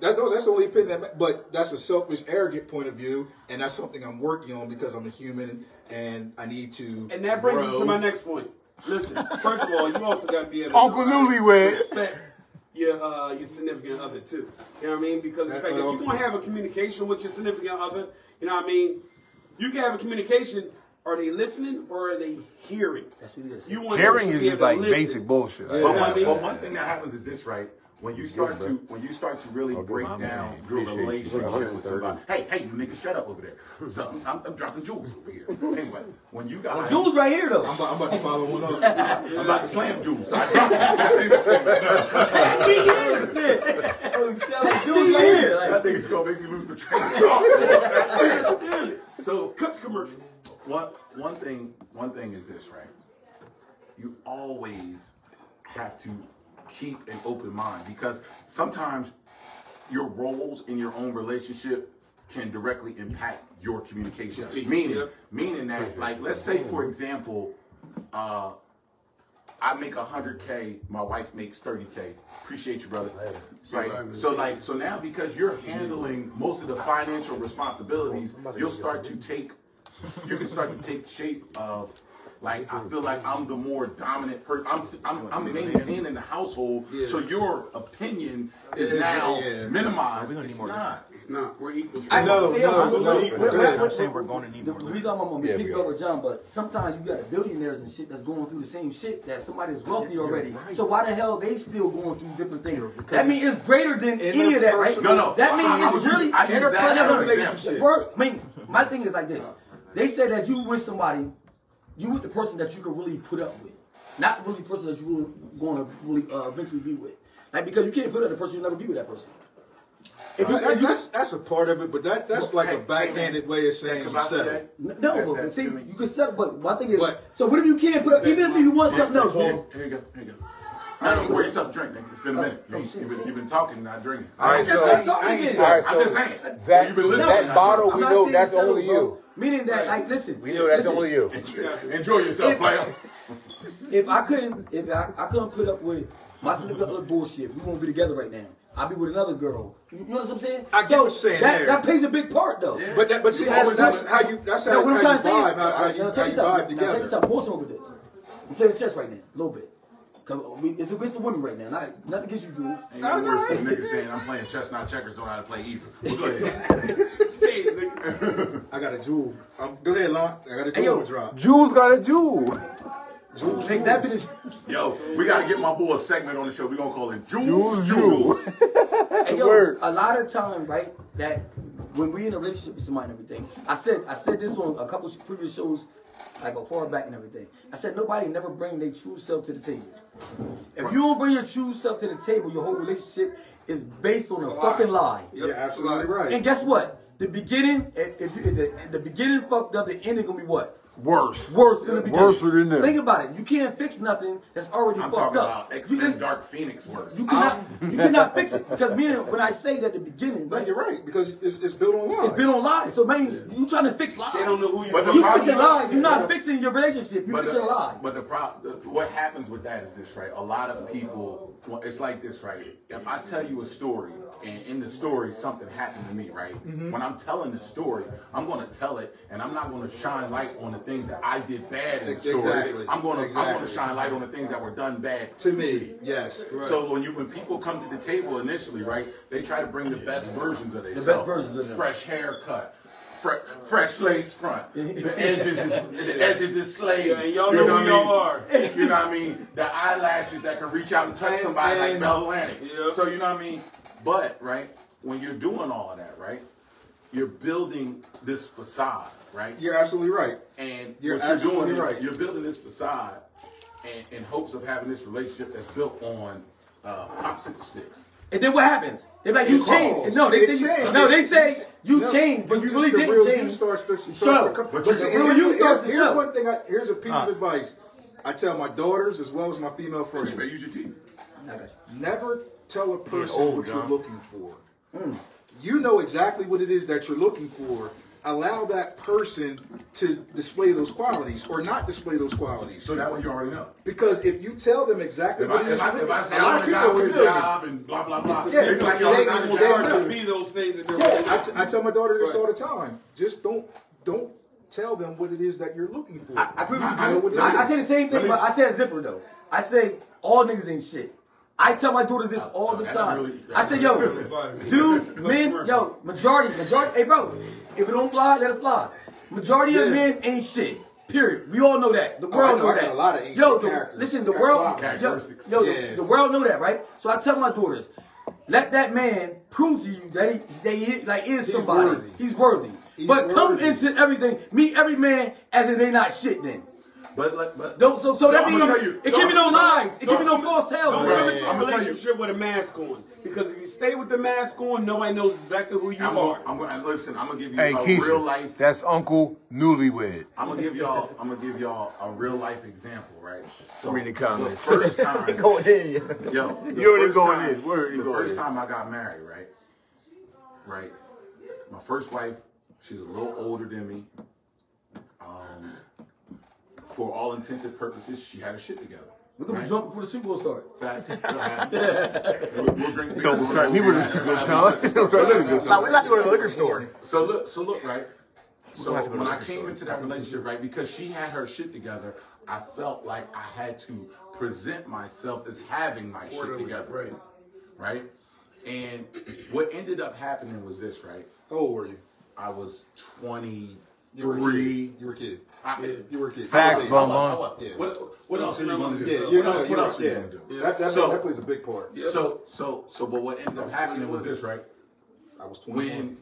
J: that, no, that's the only opinion that. Ma- but that's a selfish, arrogant point of view, and that's something I'm working on because I'm a human and I need to.
G: And that brings me to my next point. Listen, first of all, you also got to be able to
H: Uncle Newlywed.
G: respect your uh, your significant other too. You know what I mean? Because the
J: That-
G: fact that
J: that-
G: you're gonna have a communication with your significant other, you know what I mean? You can have a communication. Are they listening or are they hearing?
F: That's what it is.
G: You want
H: Hearing is just like
G: listen.
H: basic bullshit.
E: But,
G: Yeah.
E: one, but one thing that happens is this, right? When you start to when you start to really break
H: my man.
E: down your
H: Appreciate you.
E: relationship with somebody, hey, hey, you niggas, shut up over there. So I'm, I'm dropping jewels over here. Anyway, when you guys,
F: jewels right here though.
J: I'm about, I'm about to follow one up.
E: I'm about to slam jewels. So I drop it.
F: Oh, Jules right here.
E: that
F: Like,
E: nigga's gonna make me lose my train of thought. so
G: Cut the commercial.
E: One one thing one thing is this, right? You always have to keep an open mind because sometimes your roles in your own relationship can directly impact your communication. Meaning,
G: Yep.
E: meaning that, like, let's say for example, uh, I make hundred k, my wife makes thirty k. Appreciate you, brother. Right. So like, so now because you're handling most of the financial responsibilities, you'll start to take, you can start to take shape of Like I feel like I'm the more dominant person. I'm, I'm I'm maintaining the household, so your opinion is
J: Yeah,
E: now
J: yeah.
E: minimized. It's not.
G: It's not. We're equal.
F: I
J: No,
F: Hey, yo,
J: no,
F: look,
J: no,
F: look,
J: go
F: look,
J: ahead.
F: look,
K: I'm saying we're going to need
F: The
K: more.
F: reason I'm gonna
H: Yeah,
F: pick
H: we
F: up
H: are.
F: with John, but sometimes you got billionaires and shit that's going through the same shit that somebody's wealthy already. So why the hell they still going through different things? That means it's greater than any of that, right?
E: No, no.
F: That means it's really
E: I used that as an
F: interpersonal
E: example.
F: Word- I mean, my thing is like this. They say that you with somebody, you with the person that you can really put up with, not really the person that you're going to really uh, eventually be with. Like because you can't put up the person you will never be with that person. If you,
J: That-
F: if you,
J: that's, that's a part of it, but that that's like a
E: Hey,
J: backhanded way of saying you
E: Kabasi,
J: said
E: eh?
J: it.
F: No, but
E: that
F: see,
E: to me.
F: you can set, but my thing is,
J: But-
F: so what if you can't put up, even if you want something else,
E: Here,
F: bro?
E: here you go. Here you go. I don't pour yourself a drink, nigga. It's been a minute. You, you've, been, you've been talking, not drinking.
H: All right,
F: Just
H: so
F: stop talking
E: I ain't
F: again.
E: saying-
H: all right,
E: I'm just saying.
H: that
E: You've been listening,
H: that bottle we know that's
F: settle,
H: only
F: bro.
H: you.
F: Meaning that, like, listen,
H: We know that's
F: listen,
H: only you.
E: Enjoy yourself, player.
F: If I couldn't, if I, I couldn't put up with my significant other bullshit, we won't be together right now. I'll be with another girl. You know what I'm saying?
J: I get
F: so
J: what you're saying
F: that,
J: there.
F: that plays a big part, though.
J: But that, but see, that's,
E: always
J: that's how you that's
F: No,
J: how,
F: what I'm
J: how
F: trying
J: you
F: to say
J: vibe,
F: is,
J: how, how you,
F: now,
J: how you
F: this out.
J: vibe
F: Now, check
J: together.
F: this out. Pause over this. I'm playing chess right now, a little bit. 'Cause we- It's against the women right now. Not, not against you, Jules.
E: Ain't no worse than niggas saying I'm playing chess, not checkers, don't know how to play either. Well, go ahead.
G: Spades, nigga.
J: I got a jewel. Um, go ahead, Lon. I got a
F: Hey,
J: jewel
F: yo.
J: to drop.
H: Jules got a jewel.
F: Take that bitch.
E: Yo, we gotta get my boy a segment on the show. We gonna call it Jules Jules.
F: Hey, yo,
H: Word.
F: a lot of time, right, that when we in a relationship with somebody and everything, I said I said this on a couple of previous shows, like a far back and everything. I said nobody never bring their true self to the table. If you don't bring your true self to the table, your whole relationship is based on a, fucking lie.
J: You're absolutely right.
F: And guess what? The beginning, eh, if, if, if eh, the, if the beginning fucked up, the ending gonna be what?
H: Worse.
F: Worse than the beginning.
H: Worse than this.
F: Think about it. You can't fix nothing that's already
E: I'm
F: fucked
E: talking
F: up.
E: about X Men Dark Phoenix worse.
F: You cannot, you cannot fix it because meaning when I say that at the beginning,
J: No,
F: right,
J: you're right because it's, it's built on lies.
F: it's built on lies. So man, you trying to fix lies.
G: They don't know who you
E: But the
F: You
E: problem-
F: fixing lies. You're not fixing your relationship. You're
E: But
F: fixing
E: the,
F: lies.
E: but the problem, what happens with that is this, right? A lot of people, well, it's like this, right? If I tell you a story, and in the story something happened to me, right?
J: Mm-hmm.
E: When I'm telling the story, I'm going to tell it, and I'm not going to shine light on the things that I did bad in the story.
J: Exactly.
E: I'm going to, I'm going to shine light on the things that were done bad
J: to me, yes.
E: So when you when people come to the table initially, right, they try to bring the best versions of themselves.
F: The best versions of them.
E: Fresh haircut, fre- fresh lace front. The edges is the edges is slayed.
G: Yeah, y'all
E: You
G: know
E: what
G: who
E: I
G: y'all
E: mean?
G: are.
E: You know what I mean? The eyelashes that can reach out and touch
J: And-
E: somebody like
J: and-
E: Bell Atlantic.
G: Yeah.
E: So you know what I mean? But right, when you're doing all of that, right, you're building this facade, right?
J: You're absolutely right.
E: And
J: You're
E: what you're doing
J: absolutely
E: is
J: right.
E: you're building this facade in, in hopes of having this relationship that's built on uh, popsicle sticks.
F: And then what happens? They're like, you changed. No, they
J: It
F: say you,
J: changed.
F: no, they say you
J: No,
F: changed, but you really didn't
J: real
F: change.
J: You starts to, starts
F: Show.
J: to come.
E: But
J: But
E: the
J: see,
E: real
J: here's,
F: you starts to
J: here's
F: show.
J: one thing. I, here's a piece of advice. I tell my daughters as well as my female friends.
E: You use your teeth.
J: Never tell a person
K: old,
J: what you're
K: John.
J: looking for. You know exactly what it is that you're looking for. Allow that person to display those qualities or not display those qualities.
E: So that way you already know.
J: because if you tell them exactly
E: If
J: what
E: I,
J: it is
E: if I,
J: you're
E: if
J: looking
E: I
J: for,
E: say
J: a
E: I
J: lot
E: want
J: of
E: a
J: people
E: with a job and blah blah blah,
J: Yeah,
E: they be like,
J: they-
E: yo,
J: they-
E: I got a
J: they-
G: Will start to be those things that they're
J: Yeah, I, t- I tell my daughter this all the time. Just don't don't tell them what it is that you're looking for.
F: I agree with you.
E: I-
F: Drew.
J: know what it
F: I, I say the same thing,
E: me-
F: but I say it different though. I say all niggas ain't shit. I tell my daughters this all the time. I say, yo, dude, men, yo, majority, majority, hey bro, if it don't fly, let it fly. Majority of men ain't shit. Period. We all know that. The
J: Oh,
F: world
J: know.
F: know
J: I
F: that.
J: a lot of
F: yo, the, listen, the world,
J: a lot of
F: yo, yo,
J: Yeah.
F: the, the world know that, right? So I tell my daughters, let that man prove to you that he, that he like is
J: He's
F: somebody.
J: worthy.
F: He's worthy.
J: He's
F: but come into everything, meet every man as if they not shit. Then.
E: But, let- but
F: Don't, so so that
E: No,
F: means
E: I'ma tell you.
F: it can be no
E: Don't-
F: lies. It can be no false tales.
G: Don't
F: man.
G: come into a
E: I'ma tell you.
G: relationship with a mask on. Because if you stay with the mask on, nobody knows exactly who you
E: I'm
G: are.
E: gonna, I'm gonna listen. I'm gonna give you
H: Hey,
E: a
H: Keisha,
E: real life.
H: that's Uncle Newlywed.
E: I'm gonna give y'all. I'm gonna give y'all a real life example, right? So
H: Read the comments.
E: The first time,
K: Going in.
E: yo, the
H: You already
E: first
H: going
E: time-
H: in. Where you
E: the
H: going
E: first
H: in?
E: time I got married, right? Right. My first wife, she's a little older than me. Um, for all intents and purposes, she had her shit together.
F: We're gonna be drunk before the Super Bowl starts.
E: Facts. we'll, we'll drink beer.
H: Don't
E: We'll
H: try
E: go
H: me with
E: around.
H: a good time. Don't try to
K: Nah, we have to go to the liquor store.
E: So look, so look, right? So when I came into that relationship, right, because she had her shit together, I felt like I had to present myself as having my shit together.
G: Right.
E: Right? And what ended up happening was this, right?
J: How old were you?
E: I was 23.
J: You were a kid. You were a kid.
E: I,
J: You were a kid.
H: Facts,
J: I was-
H: Bum
E: I
H: Bum.
E: was-
J: Yeah.
E: What, what else are you going to do?
J: Yeah,
E: what
J: you know,
E: what else are you
J: yeah.
E: going to do?
J: That, that,
E: So-
J: that plays a big part. Yeah.
E: So, so, so, but what ended up happening was this, right?
J: I was 21.
E: when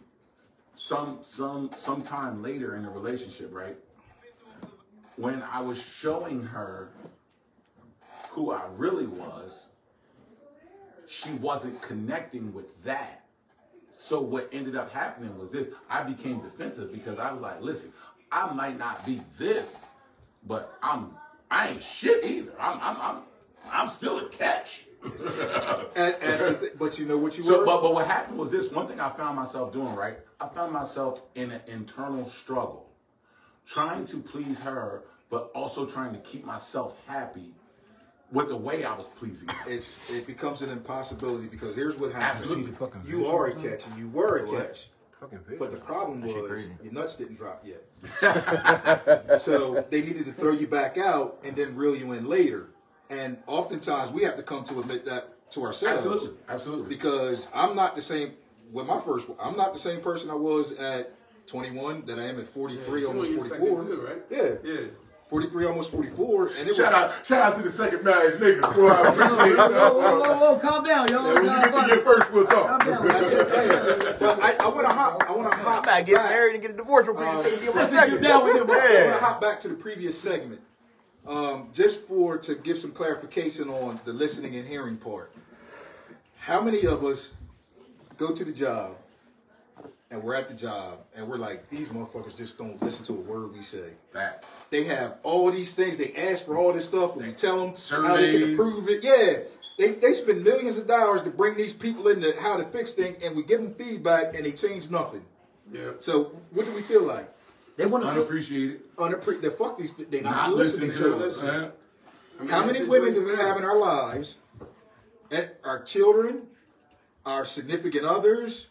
E: some some some time later in the relationship, right? When I was showing her who I really was, she wasn't connecting with that. So what ended up happening was this: I became defensive because I was like, "Listen, I might not be this, but I'm I ain't shit either. I'm I'm I'm, I'm still a catch."
J: And, and but you know what you
E: So,
J: were?
E: but, but what happened was this one thing I found myself doing, right? I found myself in an internal struggle, trying to please her, but also trying to keep myself happy with the way I was pleasing
J: it's it becomes an impossibility because here's what happens.
E: Absolutely.
H: fucking
J: You
H: visuals
J: are a
H: on
J: catch and you were a catch.
H: Fucking
J: But the problem was your nuts didn't drop yet. so they needed to throw you back out and then reel you in later. And oftentimes we have to come to admit that to ourselves.
E: Absolutely, absolutely.
J: Because I'm not the same with my first. I'm not the same person I was at 21 that I am at 43,
G: You
J: almost 44.
G: too, right?
J: Yeah.
G: Yeah.
J: 43, almost 44. And it
E: Shout
J: was,
E: out, shout out to the second marriage niggas. Boy, I appreciate
F: Whoa,
E: that.
F: whoa, whoa, whoa, calm down, yo.
E: Yeah, when you get to your first, we'll
F: Calm
E: talk.
F: down. That's it.
J: But I, I want to hop. I want to hop.
I: I'm not getting
J: back.
I: married and get a divorce real quick.
J: Uh,
I: Just give a second.
F: you down with it,
J: I want to hop back to the previous segment, um, just for to give some clarification on the listening and hearing part. How many of us go to the job and we're at the job and we're like, these motherfuckers just don't listen to a word we say.
E: That.
J: They have all these things. They ask for all this stuff, and we tell them how they can
E: Surveys.
J: improve it. Yeah, they they spend millions of dollars to bring these people in to how to fix things, and we give them feedback, and they change nothing.
G: Yeah.
J: So what do we feel like?
F: They want to.
E: Unappreciated.
J: Unappre- the fuck these they not,
E: Not
J: listening,
E: listening
J: to us.
E: Yeah.
G: I mean,
J: How many women do we
G: situation-
J: have in our lives? And our children, our significant others,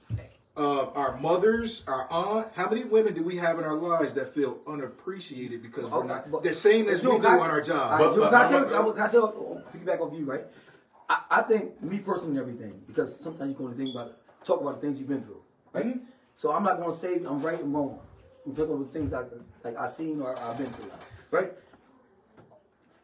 J: uh, our mothers, our aunt. How many women do we have in our lives that feel unappreciated because we're not
F: but-
J: the same as we
F: No,
J: do
F: guys-
J: on our job?
F: All right,
E: But-
F: so
E: but-
F: can I say,
E: but-
F: I, can I say, oh, piggyback off you, right? I, I think me personally, everything, because sometimes you're going to think about, talk about the things you've been through, right?
J: Mhm.
F: So I'm not going to say I'm right and wrong. I'm talking about the things I like I seen or I've been through, right?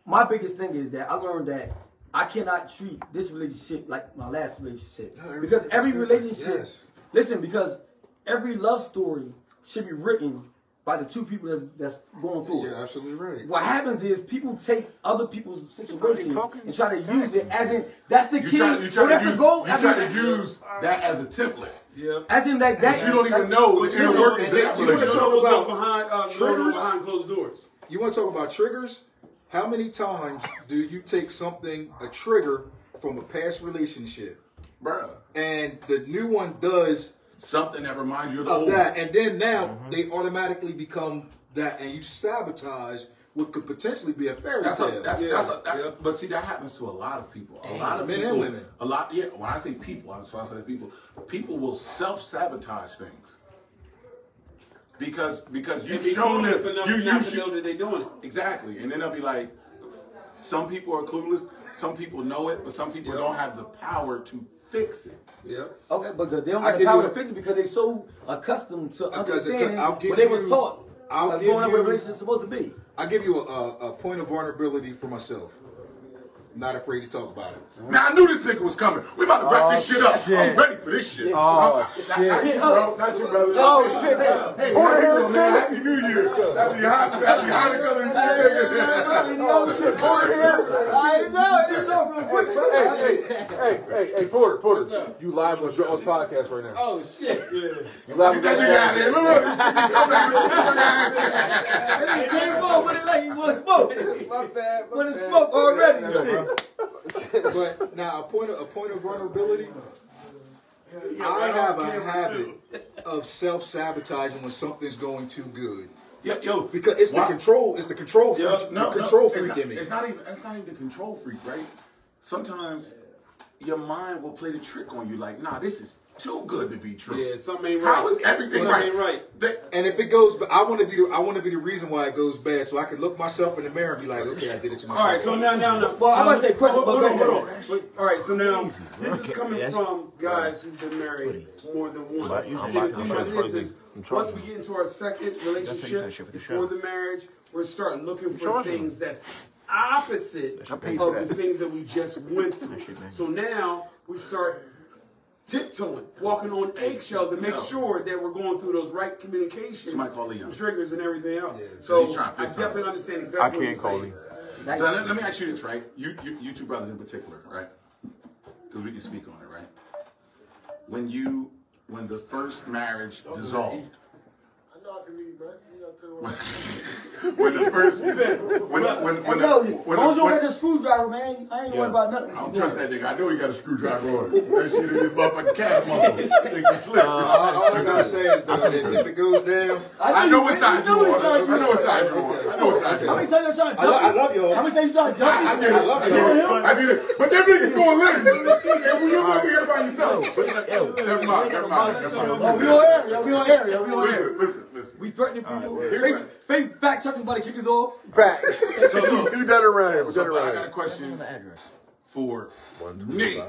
F: My biggest thing is that I learned that I cannot treat this relationship like my last relationship
J: No,
F: because every relationship,
J: Yes.
F: Listen, because every love story should be written by the two people that's, that's going through it.
J: You're absolutely right.
F: What happens is people take other people's situations and try to use it as in that's the
E: You
F: key.
E: try, you try
F: or that's
E: to
F: the
E: use,
F: goal.
E: You
F: as,
E: try
F: in,
E: to use that as a template.
G: Yeah.
F: as in like that.
E: But you don't even know the inner
F: Listen,
E: workings of that
J: you wanna
E: relationship.
J: talk about
G: behind, uh,
J: triggers?
G: behind closed doors.
J: You want to talk about triggers? How many times do you take something, a trigger from a past relationship,
E: Bruh.
J: and the new one does
E: Something that reminds you of the
J: of
E: old.
J: that, and then now mm-hmm. they automatically become that, and you sabotage what could potentially be a fairy
E: That's
J: tale.
E: a, that's,
G: Yeah,
E: that's a, that,
G: yeah.
E: but see that happens to a lot of people. A lot of
J: men and women.
E: A lot, yeah. When I say people, I'm sorry, I people. People will self sabotage things because because you've
G: be
E: shown
G: clueless
E: them
G: enough
E: you, you
G: not to know that they're doing it.
E: exactly, and then they'll be like, some people are clueless, some people know it, but some people
G: Yeah.
E: don't have the power to fix it.
G: Yeah.
F: Okay, but they don't
J: I'll
F: have the
J: give
F: power
J: you
F: to fix it because they're so accustomed to
J: Because it-
F: understanding
J: I'll give
F: what they was taught.
J: I'll
F: like
J: give
F: growing up what a relationship's supposed to be.
J: I'll give you a, a, a point of vulnerability for myself. I'm not afraid to talk about it.
E: Now I knew this nigga was coming. We about to wrap
H: Oh,
E: this shit up. I'm ready for this shit.
H: Oh,
E: Not-
H: shit.
E: Not you, bro. Not you, brother.
H: Oh, shit.
E: Hey, hey,
H: Porter
E: how you
H: here
E: doing, man? Happy New Year. Happy Hanukkah. Happy Hanukkah.
H: Oh shit, Porter here.
F: I know, you know real quick.
H: Hey, hey, hey, hey, hey, Porter, Porter. You live on Joe's podcast right now.
F: Oh shit!
H: You live on
E: Get that nigga out of here.
H: that
E: Look.
F: He came on with it like he was smoke.
I: My bad. my
F: When it's
I: bad.
F: smoke already.
J: Yeah, bro. but now a point of a point of vulnerability. I have a habit of self sabotaging when something's going too good
E: Yo, yo,
J: because it's the control. It's the control freak.
E: No,
J: the
E: no,
J: control
E: it's not,
J: in me.
E: It's not even. It's not even the control freak, right? Sometimes your mind will play the trick on you. Like, nah, this is too good to be true.
G: Yeah, something ain't right.
E: How is everything
G: Something
E: right?
G: ain't right.
E: That-
J: And if it goes, but I want to be the I want to be the reason why it goes bad, so I can look myself in the mirror and be like, okay, I did it to myself.
G: All right, so now, now, now.
F: Well, I'm about to say question,
G: hold,
F: but
G: hold
F: go
G: on, hold on. Wait, All right, so now this is coming from guys who've been married more than once. See, the thing about this is, once we get into our second relationship before the marriage, we're starting looking for things that's opposite of the things that we just went through. So now we start tiptoeing, walking on eggshells to make sure that we're going through those right communications,
E: Somebody call
G: triggers, and everything else.
E: He's
G: So
E: trying
G: I definitely understand exactly I
H: can't
G: you're
H: call
G: saying.
H: him.
E: So let, let me ask you this, right? You, you, you two brothers in particular, right? Because we can speak on it, right? When you, when the first marriage dissolved, when the first, when, when, when,
F: Hey,
E: when,
F: yo,
E: the,
F: as
E: when,
F: long as
E: the,
F: you don't
E: when,
F: got the screwdriver, man, I ain't worried about nothing.
E: I don't trust that nigga. I know he got a screwdriver on. That shit in his motherfucking calf muscle. Think he slipped.
J: all, all I gotta say is that if, if it goes down,
E: I know what
F: you-
E: side
F: you
E: you
F: know
E: on.
F: what side
E: I know what side you on. I know what side you
F: How
E: on.
F: many times you trying to
J: I, lo-
F: jump
J: I
F: me?
J: love y'all.
F: How many times you trying to jump me?
E: I, I get it. I get it. I get it. But them niggas going live. And when you gonna be here by yourself. But never mind. Never mind. That's
F: Oh,
E: fine.
F: we on air, yo, we on air, yo, we on air.
E: Listen, listen, listen.
F: We threatening people.
E: Here's
F: Face,
E: what-
F: face, fact checkers about to kick us off.
H: Facts.
E: So look,
H: You done around here. We
E: so
H: done
E: I got a
H: here.
E: question for
H: One
E: Nate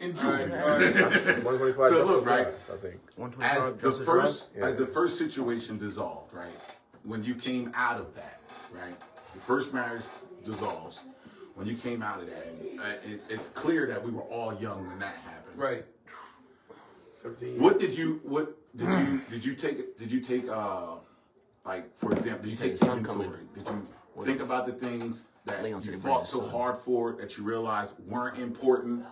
E: and Juicy. So look, right?
H: I think.
E: As the
H: Justice
E: first,
H: Ross?
E: as the first situation dissolved, right? When you came out of that, right? The first marriage dissolves. When you came out of that, uh, it, it's clear that we were all young when that happened.
G: Right. 17
E: What did you what did you did you take did you take uh like for example did you take inventory? Did you think about the things that you fought so hard for that you realized weren't important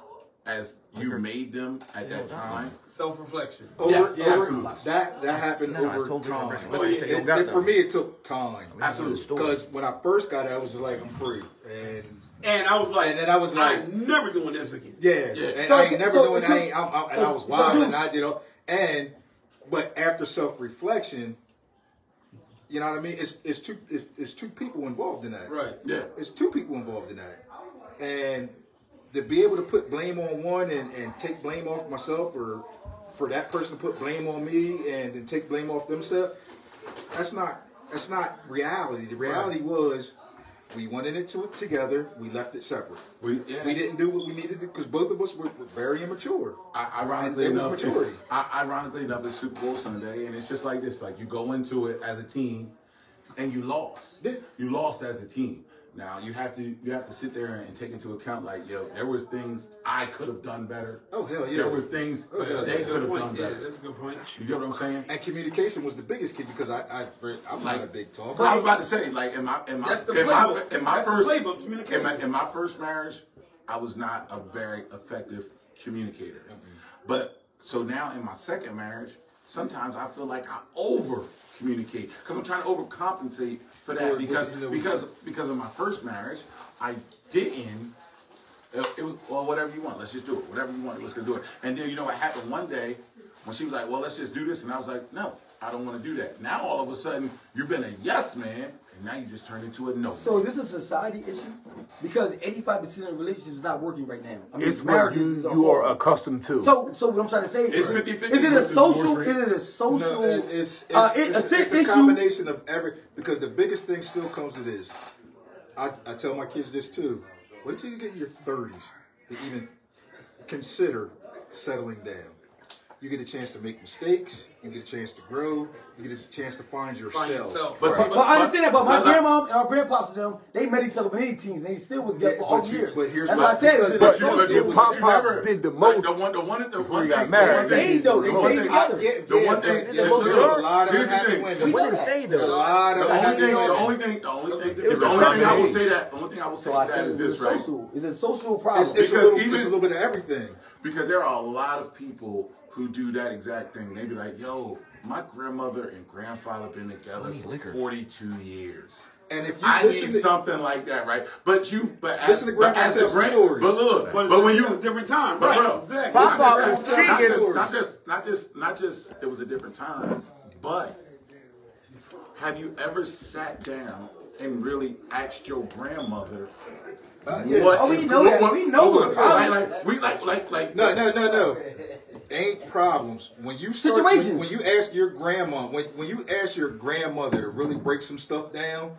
E: as you made them at that time?
G: Self-reflection.
J: over,
E: Yes,
J: over that that happened
K: No, no,
J: over time.
K: already.
J: It-
K: But you say you don't got
J: it- for me, it took time.
E: Absolutely.
J: Because when I first got it, I was just like, I'm free, and
G: And I was like,
J: And then I was like-
G: I'm never doing this again.
J: yeah,
E: Yeah.
J: and
F: So
J: I ain't never
F: so
J: doing.
F: it
J: I ain't. I, I, and
F: so-
J: I was wild,
F: you-
J: and I did. all And but after self reflection, you know what I mean. It's it's two it's, it's two people involved in that.
G: Right.
E: Yeah.
J: It's two people involved in that. And to be able to put blame on one and, and take blame off myself or for that person to put blame on me and then take blame off themselves, that's not that's not reality. The reality was we went into it together, we left it separate.
E: We, yeah.
J: We didn't do what we needed to because both of us were, were very immature.
E: I, ironically
J: And it was
E: enough,
J: maturity.
E: I, ironically enough, it's Super Bowl Sunday, and it's just like this: like you go into it as a team, and you lost.
J: Yeah.
E: You lost as a team. Now you have to you have to sit there and take into account like, yo, there was things I could have done better.
J: Oh hell yeah.
E: There were things
G: oh, Yeah,
E: they could have
G: point.
E: done
G: Yeah,
E: better.
G: that's a good point.
E: You get what I'm saying?
J: and communication was the biggest key because I, I I'm not a big talker.
E: I was about to say, like, in my in my
G: That's the
E: in my, in my
G: That's
E: first
G: playbook, communication.
E: in my, in my first marriage, I was not a very effective communicator. But so now in my second marriage, sometimes I feel like I over communicate because I'm trying to overcompensate for that
J: For
E: because
J: what you know.
E: because because of my first marriage, I didn't. It, it was well, whatever you want. Let's just do it. Whatever you want, let's go do it. And then you know what happened one day when she was like, "Well, let's just do this," and I was like, "No, I don't want to do that." Now all of a sudden you've been a yes man, and now you just turned into a no.
F: So is this a society issue? Because 85% of relationships is not working right now. I mean,
H: It's what
F: marriages
H: you,
F: is
H: you are accustomed to.
F: So, so what I'm trying to say
E: It's
F: is,
E: 50-50
F: is it a social? Is it a social?
J: No, it's it's,
F: uh, it-
J: it's,
F: a
J: it's a
F: issue?
J: combination of every because the biggest thing still comes to this. I, I tell my kids this too. Wait till you get in your thirties to even consider settling down. You get a chance to make mistakes. You get a chance to grow. You get a chance to find yourself.
G: Find yourself.
E: But see,
F: But, I understand that. But my
E: but-
F: grandma and our grandpops and them, they met each other when they teens. They still was together
J: Yeah,
F: for all
J: you-
F: years.
J: but here's
F: That's
J: what-
F: what I said.
J: because-
H: but
F: a
H: you-
F: social-
H: but you- Pop Pop did the
E: like,
H: most
E: the one, the one, the
H: before
E: one thing,
H: got married.
F: They
E: thing-
F: stayed though. They
E: the
F: stayed together.
E: The
J: yeah,
E: one
J: but
E: thing-
J: there
E: yeah,
J: was a lot of
E: here's the
J: unhappy
E: thing.
J: women.
K: We would have stayed
J: A lot of
E: only
J: unhappy
E: the only thing, the only thing, the only thing I will say that, the only thing I will say
F: So I said
E: is this,
F: a
E: right?
F: social. It's a social problem.
J: It's, it's,
E: Because
J: it's a little bit of everything.
E: Because there are a lot of people who do that exact thing. They be like, yo, my grandmother and grandfather been together for
K: liquor.
E: 42 years.
J: And if you
E: I
J: listen
E: need
J: to,
E: something like that, right? But you, but as,
J: Listen to
E: but
J: grandpa
E: as
J: tell
E: the grand,
J: stories.
E: but look,
G: But,
E: but,
G: it's
E: when
G: a
E: you,
G: different time,
E: but
G: right?
E: bro,
G: exactly.
E: not
K: Papa
E: just- not just, not just, not just, not just, it was a different time, but have you ever sat down and really asked your grandmother
J: uh, yeah.
E: what
F: Oh, we
E: is-
F: know
E: what-
F: that.
E: what-
F: We know
E: what-
F: it.
E: like, like, we like, like, like,
J: No, no, no, no. Ain't problems when you start when,
F: Situations.
J: when you ask your grandma when when you ask your grandmother to really break some stuff down.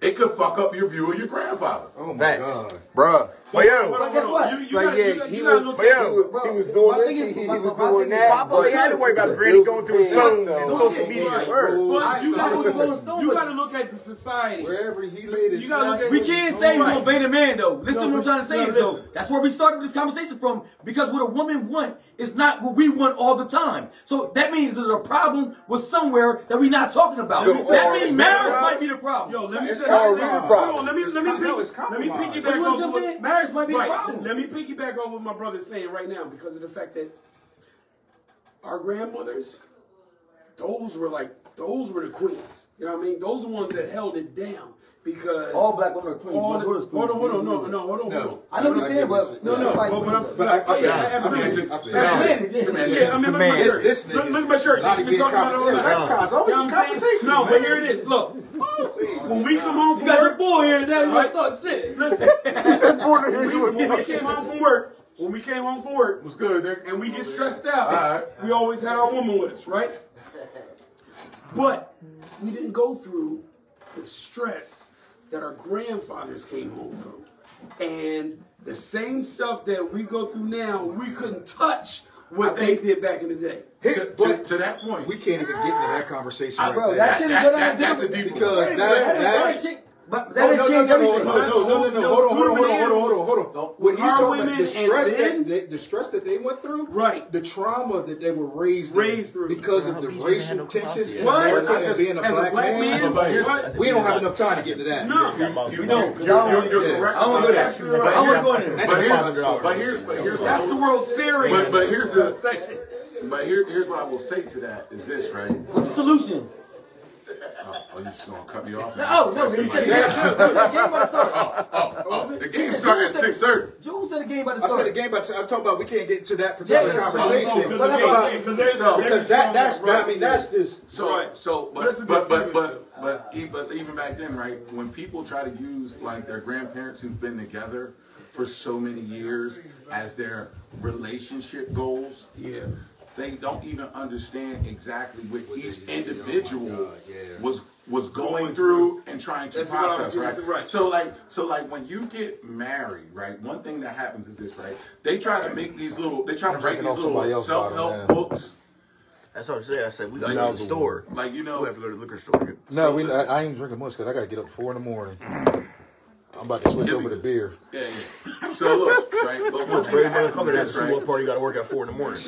E: It could fuck up your view of your grandfather.
J: Oh my
H: Facts.
J: god.
H: Bruh.
A: But yo,
F: But guess what?
G: You, you
H: Like,
G: gotta,
H: yeah,
G: you gotta,
H: he was-
A: but yo,
F: Bro,
H: he was doing
F: thing
H: this,
F: is-
H: he, he was doing
F: thing is-
H: that.
A: Papa only had to worry about Granny going through his phone and social media.
F: right.
G: But you
F: I- I was
G: gotta, you gotta look at the society.
J: Wherever he laid his
G: You gotta look at-
F: We can't say we're
G: Right.
F: gonna ban a man though. Listen to what I'm trying to say is though. That's where we started this conversation from because what a woman want is not what we want all the time. So that means there's a problem with somewhere that we're not talking about.
H: So,
F: that
H: or
F: means marriage might be the problem.
G: Yo, let me
J: It's
G: tell you.
J: compromise.
G: Let me
J: It's
G: let me
J: com- no,
G: pick,
J: it's
G: let me
J: compromise.
G: piggyback
F: But you know
G: off
F: what I'm
G: of what-
F: saying? Marriage might be
G: right.
F: problem.
G: Let me piggyback off what my brother's saying right now because of the fact that our grandmothers, those were like those were the queens. You know what I mean? Those are the ones that held it down because
F: All black women are queens.
G: all
F: All
G: the,
F: hold on,
G: hold on, hold on, no, no, hold on, hold on.
F: I know what you're saying, but
G: No, no,
F: everybody-
G: but, but I'm,
J: But
G: but
J: I-
G: I, oh, yeah,
J: I- I
G: absolutely.
J: mean, I-
G: absolutely.
F: I-
G: Yeah, I mean, look at my
H: It's-
G: shirt.
J: this
G: Look,
J: nigga.
G: look at my shirt.
J: A lot
G: We've
J: of
G: been talking
J: being
G: about it all
J: com-
G: night.
J: yeah, guys, always
G: You know what I'm saying?
J: conversation,
G: No, but
J: man.
G: here it is. Look, when we come home
F: You
G: from
F: got your
G: work,
F: boy here now. You
G: Right.
F: want to talk shit.
G: listen. when, we, when we came home from work, when we came home from work,
E: was good, Nick?
G: and we get stressed out,
E: Alright.
G: we always had our woman with us, right? But we didn't go through the stress that our grandfathers came home from. And the same stuff that we go through now, we couldn't touch what
E: I
G: they did back in the day.
E: To, to, to that point,
J: we can't even get into that conversation right
F: Bro,
J: there.
F: that shit is
E: that-
F: good.
E: that- that's a deep
J: because
F: That,
J: that
F: that,
J: that
F: ain't shit- but
J: No,
F: that Oh, ain't
J: no, no,
F: change
J: no, no,
F: everything.
J: no, no, no, no, no. Hold on, hold on, hold on, hold on, hold on, hold on. What he's
G: Our
J: talking about, the stress
G: then-
J: that they, the stress that they went through,
G: Right.
J: The trauma that they were raised
G: Raised through.
J: because of the racial tensions in
G: What?
J: America
G: As
J: and being a
G: as a
J: black,
G: black
J: man.
G: man, what?
J: We don't have enough time to get to that.
G: No.
E: you, you, you're, you're, you're
J: Yeah.
E: correct.
F: I don't
E: about
F: go there.
E: that.
G: Absolutely
E: But
G: right.
F: I
E: here's-
F: wanna go there.
E: But here's, but here's, but here's,
G: That's the World Series.
E: But, but here's the
G: section.
E: But here, here's what I will say to that is this, right?
F: What's the solution?
E: Oh, you just gonna cut me off?
F: No, oh, no, he said the game. The game about to start.
E: Oh, oh, oh the game started at six thirty.
F: Jules said the game about to
J: I said the game, but I'm talking about we can't get into that particular
F: Yeah,
J: conversation.
F: because
J: But about-
G: because there's-
E: So-
J: because that that's
G: some-
J: that, I mean that's just
E: So,
G: Right.
E: so, but,
G: That's
E: but, but, but, but, e- but even back then, right? When people try to use like their grandparents who've been together for so many years as their relationship goals,
G: Yeah.
E: They don't even understand exactly what each oh individual was was going through and trying to
G: That's what I was
E: process, right?
G: say, right.
E: So like so like when you get married, right? One thing that happens is this, right? They try to make these little they try to write these little
I: else's
E: self-help books.
K: That's what I said. I said we gotta go to the store.
E: Like you know
K: We have to go to the liquor store.
I: No, we, I, I ain't drinking much because I gotta get up four in the morning. I'm about to switch over to beer.
E: Yeah, yeah. So look, right? But one thing
K: Brady
E: that happens
K: motherfucker,
E: is
K: that's
E: this,
K: a
E: right?
K: right? party. You gotta work at four in the morning.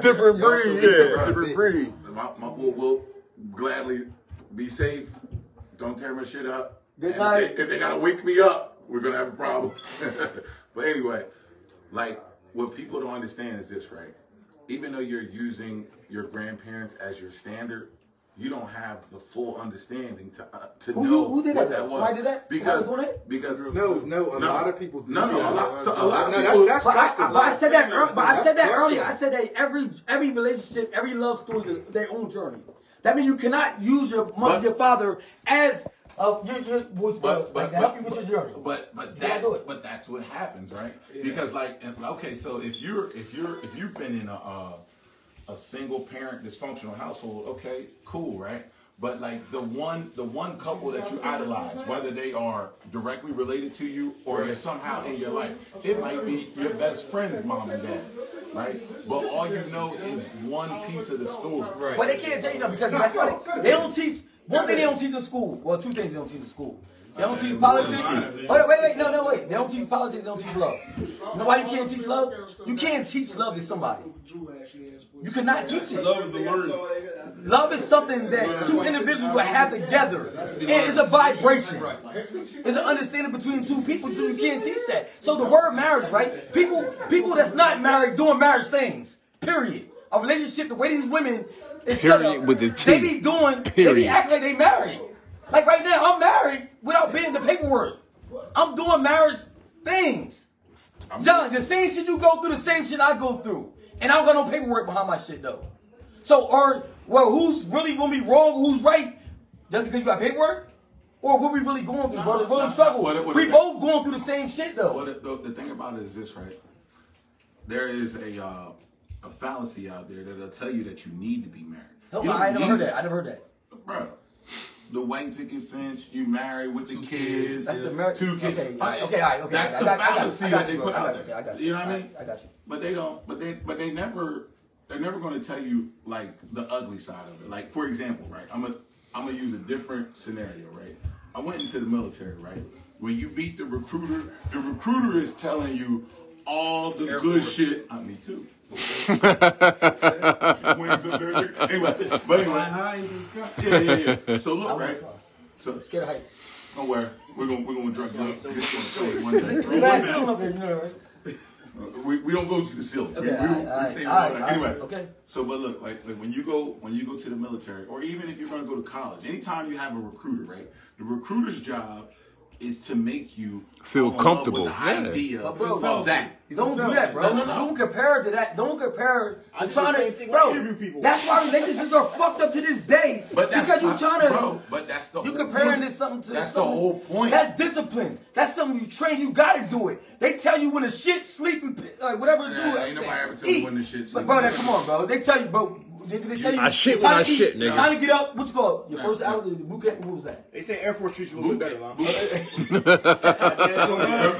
H: Different
E: Y'all so
H: breed,
E: different,
H: yeah.
E: bro.
H: Different breed.
E: My, my will will gladly be safe. Don't tear my shit up.
F: Good
E: And
F: night.
E: If they, if they gotta wake me up, we're gonna have a problem. but anyway, like what people don't understand is this, right? Even though you're using your grandparents as your standard, you don't have the full understanding to uh, to
F: Who-
E: know
F: who did
E: what
F: that?
E: that was.
F: Somebody did that?
E: Because
F: on it?
E: because
J: no, no. A lot of people do
E: no, no,
J: that.
E: a lot, so a lot of
J: No,
E: people.
J: that's that's
F: But I, but I said that. ear- But I said that
J: That's
F: earlier. I said that every every relationship, every love story is their own journey. That means you cannot use your mother,
E: But-
F: your father as uh, your your which,
E: but, but,
F: like, to help you with your journey.
E: But but
F: You
E: that
F: do it.
E: but that's what happens, right? Because like okay, so if you're if you're if you've been in a uh, a single parent dysfunctional household, okay, cool, right? But like the one the one couple that you idolize, whether they are directly related to you or they're somehow in your life, it might be your best friend's mom and dad, right? But all you know is one piece of the story. Right.
F: But they can't tell you no because that's why they, they don't teach. One thing they don't teach in school. Well, two things they don't teach in school. They don't teach politics. Wait, wait, wait, no, no, wait. They don't teach politics. They don't teach love. You know why you can't teach love? You can't teach love to somebody. You cannot teach it.
G: Love is a learning.
F: Love is something that two individuals will have together. And it's a vibration. It's an understanding between two people, so you can't teach that. So the word marriage, right? People people that's not married doing marriage things. Period. A relationship, the way these women is set
H: Period
F: up,
H: with the
F: they be doing, period. they
H: Period.
F: be acting like they married. Like right now, I'm married without being the paperwork. I'm doing marriage things. John, the same shit you go through, the same shit I go through. And I don't got no paperwork behind my shit though. So, or, well, who's really gonna be wrong, who's right, just because you got paperwork? Or what we really going through, brother? Really
E: no,
F: struggle.
E: what what
F: we both going through the same shit though.
E: The, the, the thing about it is this, right? there is a uh, a fallacy out there that'll tell you that you need to be married.
F: No, I never heard that. I never heard that.
E: Bro, the white picket fence, you married with the kids.
F: That's the Ameri-
E: two kids.
F: okay,
E: I-
F: okay, all right, okay,
E: That's
F: I
E: the
F: got- I got-
E: fallacy
F: I got
E: that they
F: you,
E: put.
F: I
E: out
F: got you,
E: there.
F: I got
E: You
F: you.
E: know what I
F: I-
E: mean?
F: I got you.
E: But they don't. But they. But they never. They're never going to tell you like the ugly side of it. Like for example, right? I'm gonna I'm gonna use a different scenario, right? I went into the military, right? When you beat the recruiter, the recruiter is telling you all the good shit. I me too. Wings up there. anyway, but
G: Flying
E: anyway,
G: high into the sky.
E: yeah, yeah, yeah. So look, right?
F: a car.
E: So
F: Scared of heights.
E: don't worry, we're gonna we're gonna drug you up. It's gonna stay one day.
F: It's a bad ceiling up there, you know, right?
E: Uh, we, we don't go to the ceiling. we,
F: Okay,
E: we, we
F: right,
E: stay
F: all right,
E: on Anyway,
F: right, okay.
E: So, but look, like, like when you go when you go to the military, or even if you're going to go to college, anytime you have a recruiter, right? The recruiter's job is to make you
H: Feel
E: fall in love
H: comfortable,
E: With the
H: yeah.
E: idea
F: But bro,
E: of that.
F: Don't do that, bro.
E: No, no, no.
F: Don't compare it to that. Don't compare it
I: I'm
F: trying
I: the same
F: to,
I: thing
F: bro.
I: interview people.
F: That's why relationships are fucked up to this day.
E: But that's
F: because you
E: not-
F: trying to,
E: bro, but that's the
F: you
E: whole
F: comparing
E: point.
F: this something to
E: That's the whole point.
F: That's discipline. That's something you train. You gotta do it. They tell you when to shit, sleep, and like whatever to
E: Yeah,
F: do.
E: ain't nobody ever tell you
F: Eat.
E: when to shit,
F: But bro,
E: and
F: that, come on, bro. They tell you, bro. They, they tell you.
H: I shit
F: it's
H: when I
F: to eat,
H: shit, nigga.
F: Time to get up. What you call it? Your first hour, the boot camp. What was that?
I: They say Air Force treats you a little bit better, Lon.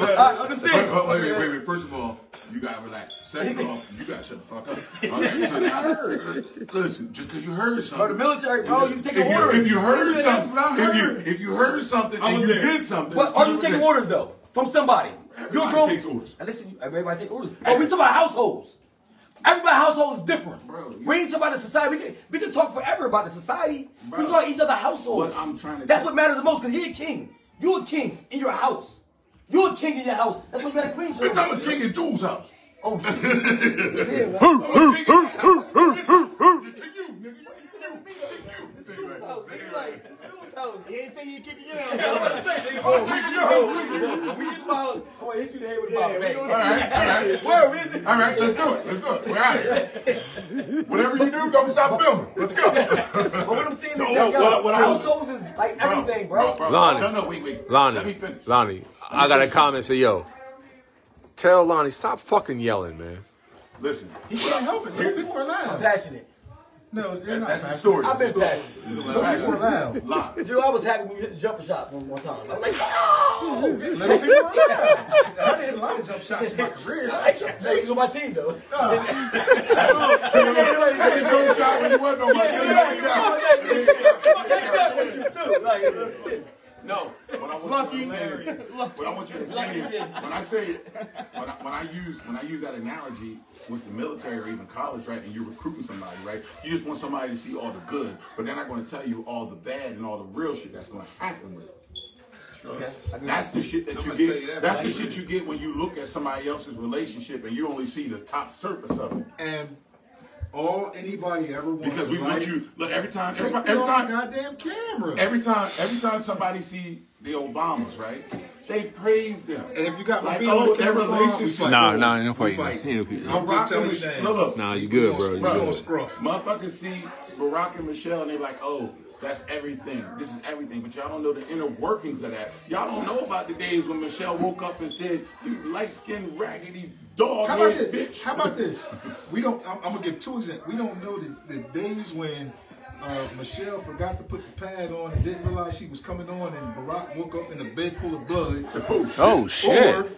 F: All right, understand?
E: Wait, wait, wait, wait, wait. First of all, you gotta relax. Second off, you gotta shut the fuck up. Okay, so now, listen, just because you heard something.
F: Bro, the military, bro, you take
E: if you,
F: orders.
E: if you heard
F: That's
E: something, if you
F: heard.
E: if you heard something and you
G: there.
E: did something,
F: But are oh,
E: you
F: taking orders though from somebody? You're
E: Everybody
F: grown.
E: takes orders.
F: And listen, everybody take orders. But we talk about households. Everybody's household is different.
E: Bro, you-
F: we ain't talk about the society. We can, we can talk forever about the society.
E: Bro.
F: we talk about each other households.
E: What I'm trying to
F: That's what matters the most because he a king. You a king in your house. You a king in your house. That's what you got to clean.
E: Bitch, I'm a king in Dude's house.
F: Oh shit. Yeah, man.
E: I'm a king in your house. Listen, To you, nigga. To you.
I: He ain't say he kicking your
F: I'm
I: ass.
F: gonna say, nigga, I'm taking your house. We get in. I'm gonna hit you in the head with a
I: Yeah,
F: bottle.
I: we
E: All right, all right.
F: Where is it?
E: All right, let's do it. Let's do it. We're out of here. Whatever you do, don't stop filming. Let's go.
F: But what I'm saying is
E: No,
F: that, yo,
E: what- what I was-
F: households is like everything, bro.
H: Lonnie.
E: No, no, wait, wait.
H: Lonnie,
E: Let me finish.
H: Lonnie, I got a comment. Say, yo, tell Lonnie stop fucking yelling, man.
E: Listen.
J: He can't help it. Little people are
F: I'm passionate.
J: No, they're not
E: That's the story.
F: I've been
E: the
F: passionate.
E: story.
J: Little people are loud.
E: Lock.
F: Dude, I was happy when you hit the jumper shot one, one time. I'm like, oh!
J: Little people are loud. I did a lot of jump shots in my career.
F: I like that. Hey, he's on my team, though.
E: Hey, Joe shot when you wasn't on my team.
F: Take that with you, too. Like,
E: No, what I want you to understand is, what I want you to understand is, when I say, when I, when I use, when I use that analogy with the military or even college, right, and you're recruiting somebody, right, you just want somebody to see all the good, but they're not going to tell you all the bad and all the real shit that's going to happen with it. That's the shit that you
G: I'm gonna
E: get.
G: you that
E: that's the shit you get when you look at somebody else's relationship and you only see the top surface of it.
J: And all anybody ever wants
E: Because we
J: in
E: want you. Look, every time,
J: Take
E: every, every time,
J: goddamn camera.
E: Every time, every time somebody see the Obamas, right? They praise them.
J: and if you got
E: Like, oh,
J: on
E: their relationship.
H: Nah, nah, no
J: we fight.
H: Ain't no.
J: I'm just telling you that.
E: Look, look,
H: Nah, you good, bro. You
J: We doing
H: good.
J: scruff.
E: motherfuckers see Barack and Michelle and they're like, oh, that's everything. This is everything. But y'all don't know the inner workings of that. Y'all don't know about the days when Michelle woke up and said, you light skinned, raggedy dog
J: How about this?
E: bitch.
J: How about this? We don't. I'm, I'm gonna give two examples. We don't know the, the days when uh, Michelle forgot to put the pad on and didn't realize she was coming on, and Barack woke up in a bed full of blood.
H: Oh shit.
J: Or Barack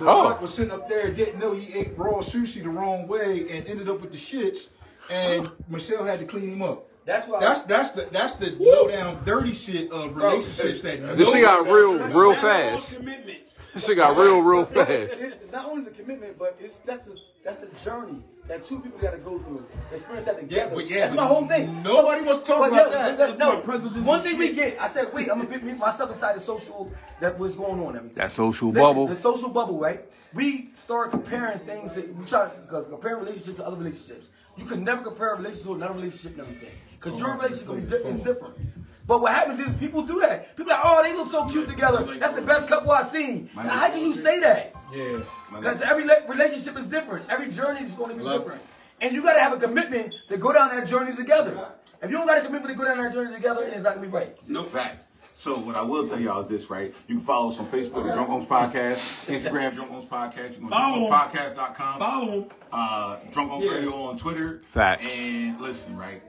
H: Oh.
J: was sitting up there, didn't know he ate raw sushi the wrong way, and ended up with the shits, and Michelle had to clean him up.
F: That's why.
J: That's that's the that's the low down dirty shit of relationships that
H: This shit got real, real fast.
G: commitment.
H: This shit got real, real fast.
F: It's not only the commitment, but it's that's the that's the journey that two people got to go through. Experience that together.
J: but yeah,
F: that's my whole thing.
J: nobody wants to talk
F: But
J: about
F: yo,
J: that.
F: but no,
G: my
F: one thing we get. I said, wait, I'm gonna put myself inside the social that was going on. Everything.
H: That social
F: Listen,
H: bubble.
F: The social bubble, right? We start comparing things. That, we try to compare relationships to other relationships. You can never compare a relationship to another relationship and everything. Because your relationship gonna be di- is different. But what happens is people do that. People are like, oh, they look so cute together. That's the best couple I've seen. Now, how can you say that?
J: Yeah.
F: Because every relationship is different. Every journey is going to be different. And you got to have a commitment to go down that journey together. If you don't got a commitment to go down that journey together, it's not going to be right.
E: No facts. So what I will tell y'all is this, right? You can follow us on Facebook at Drunk Unks Podcast, Instagram Drunk Unks Podcast. You can go
G: Follow
E: to
G: 'em.
E: drunkunkspodcast.com.
G: Follow him.
E: Uh, Drunk Unks Radio on Twitter.
H: Facts.
E: And listen, right?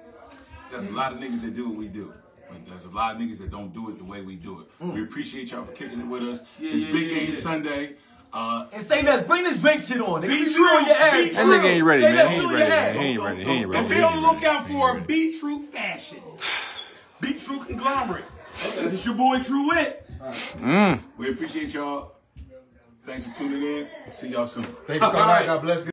E: There's a lot of niggas that do what we do. But there's a lot of niggas that don't do it the way we do it. We appreciate y'all for kicking it with us.
G: Yeah,
E: it's
G: yeah,
E: Big
G: yeah,
E: Game
G: yeah.
E: Sunday. Uh,
F: And say less. Bring this drink shit on. Nigga,
G: Be
F: be
G: true,
F: true on your ass.
H: That nigga ain't ready,
F: Say
H: man. He ain't
F: on
H: ready,
F: your
H: man.
F: ass.
H: He ain't ready. He ain't ready.
G: And be on the lookout for Be True Fashion. Be True Conglomerate. This is your boy True Wit.
E: we appreciate y'all. Thanks for tuning in. See y'all soon.
J: Thank you for coming. God bless.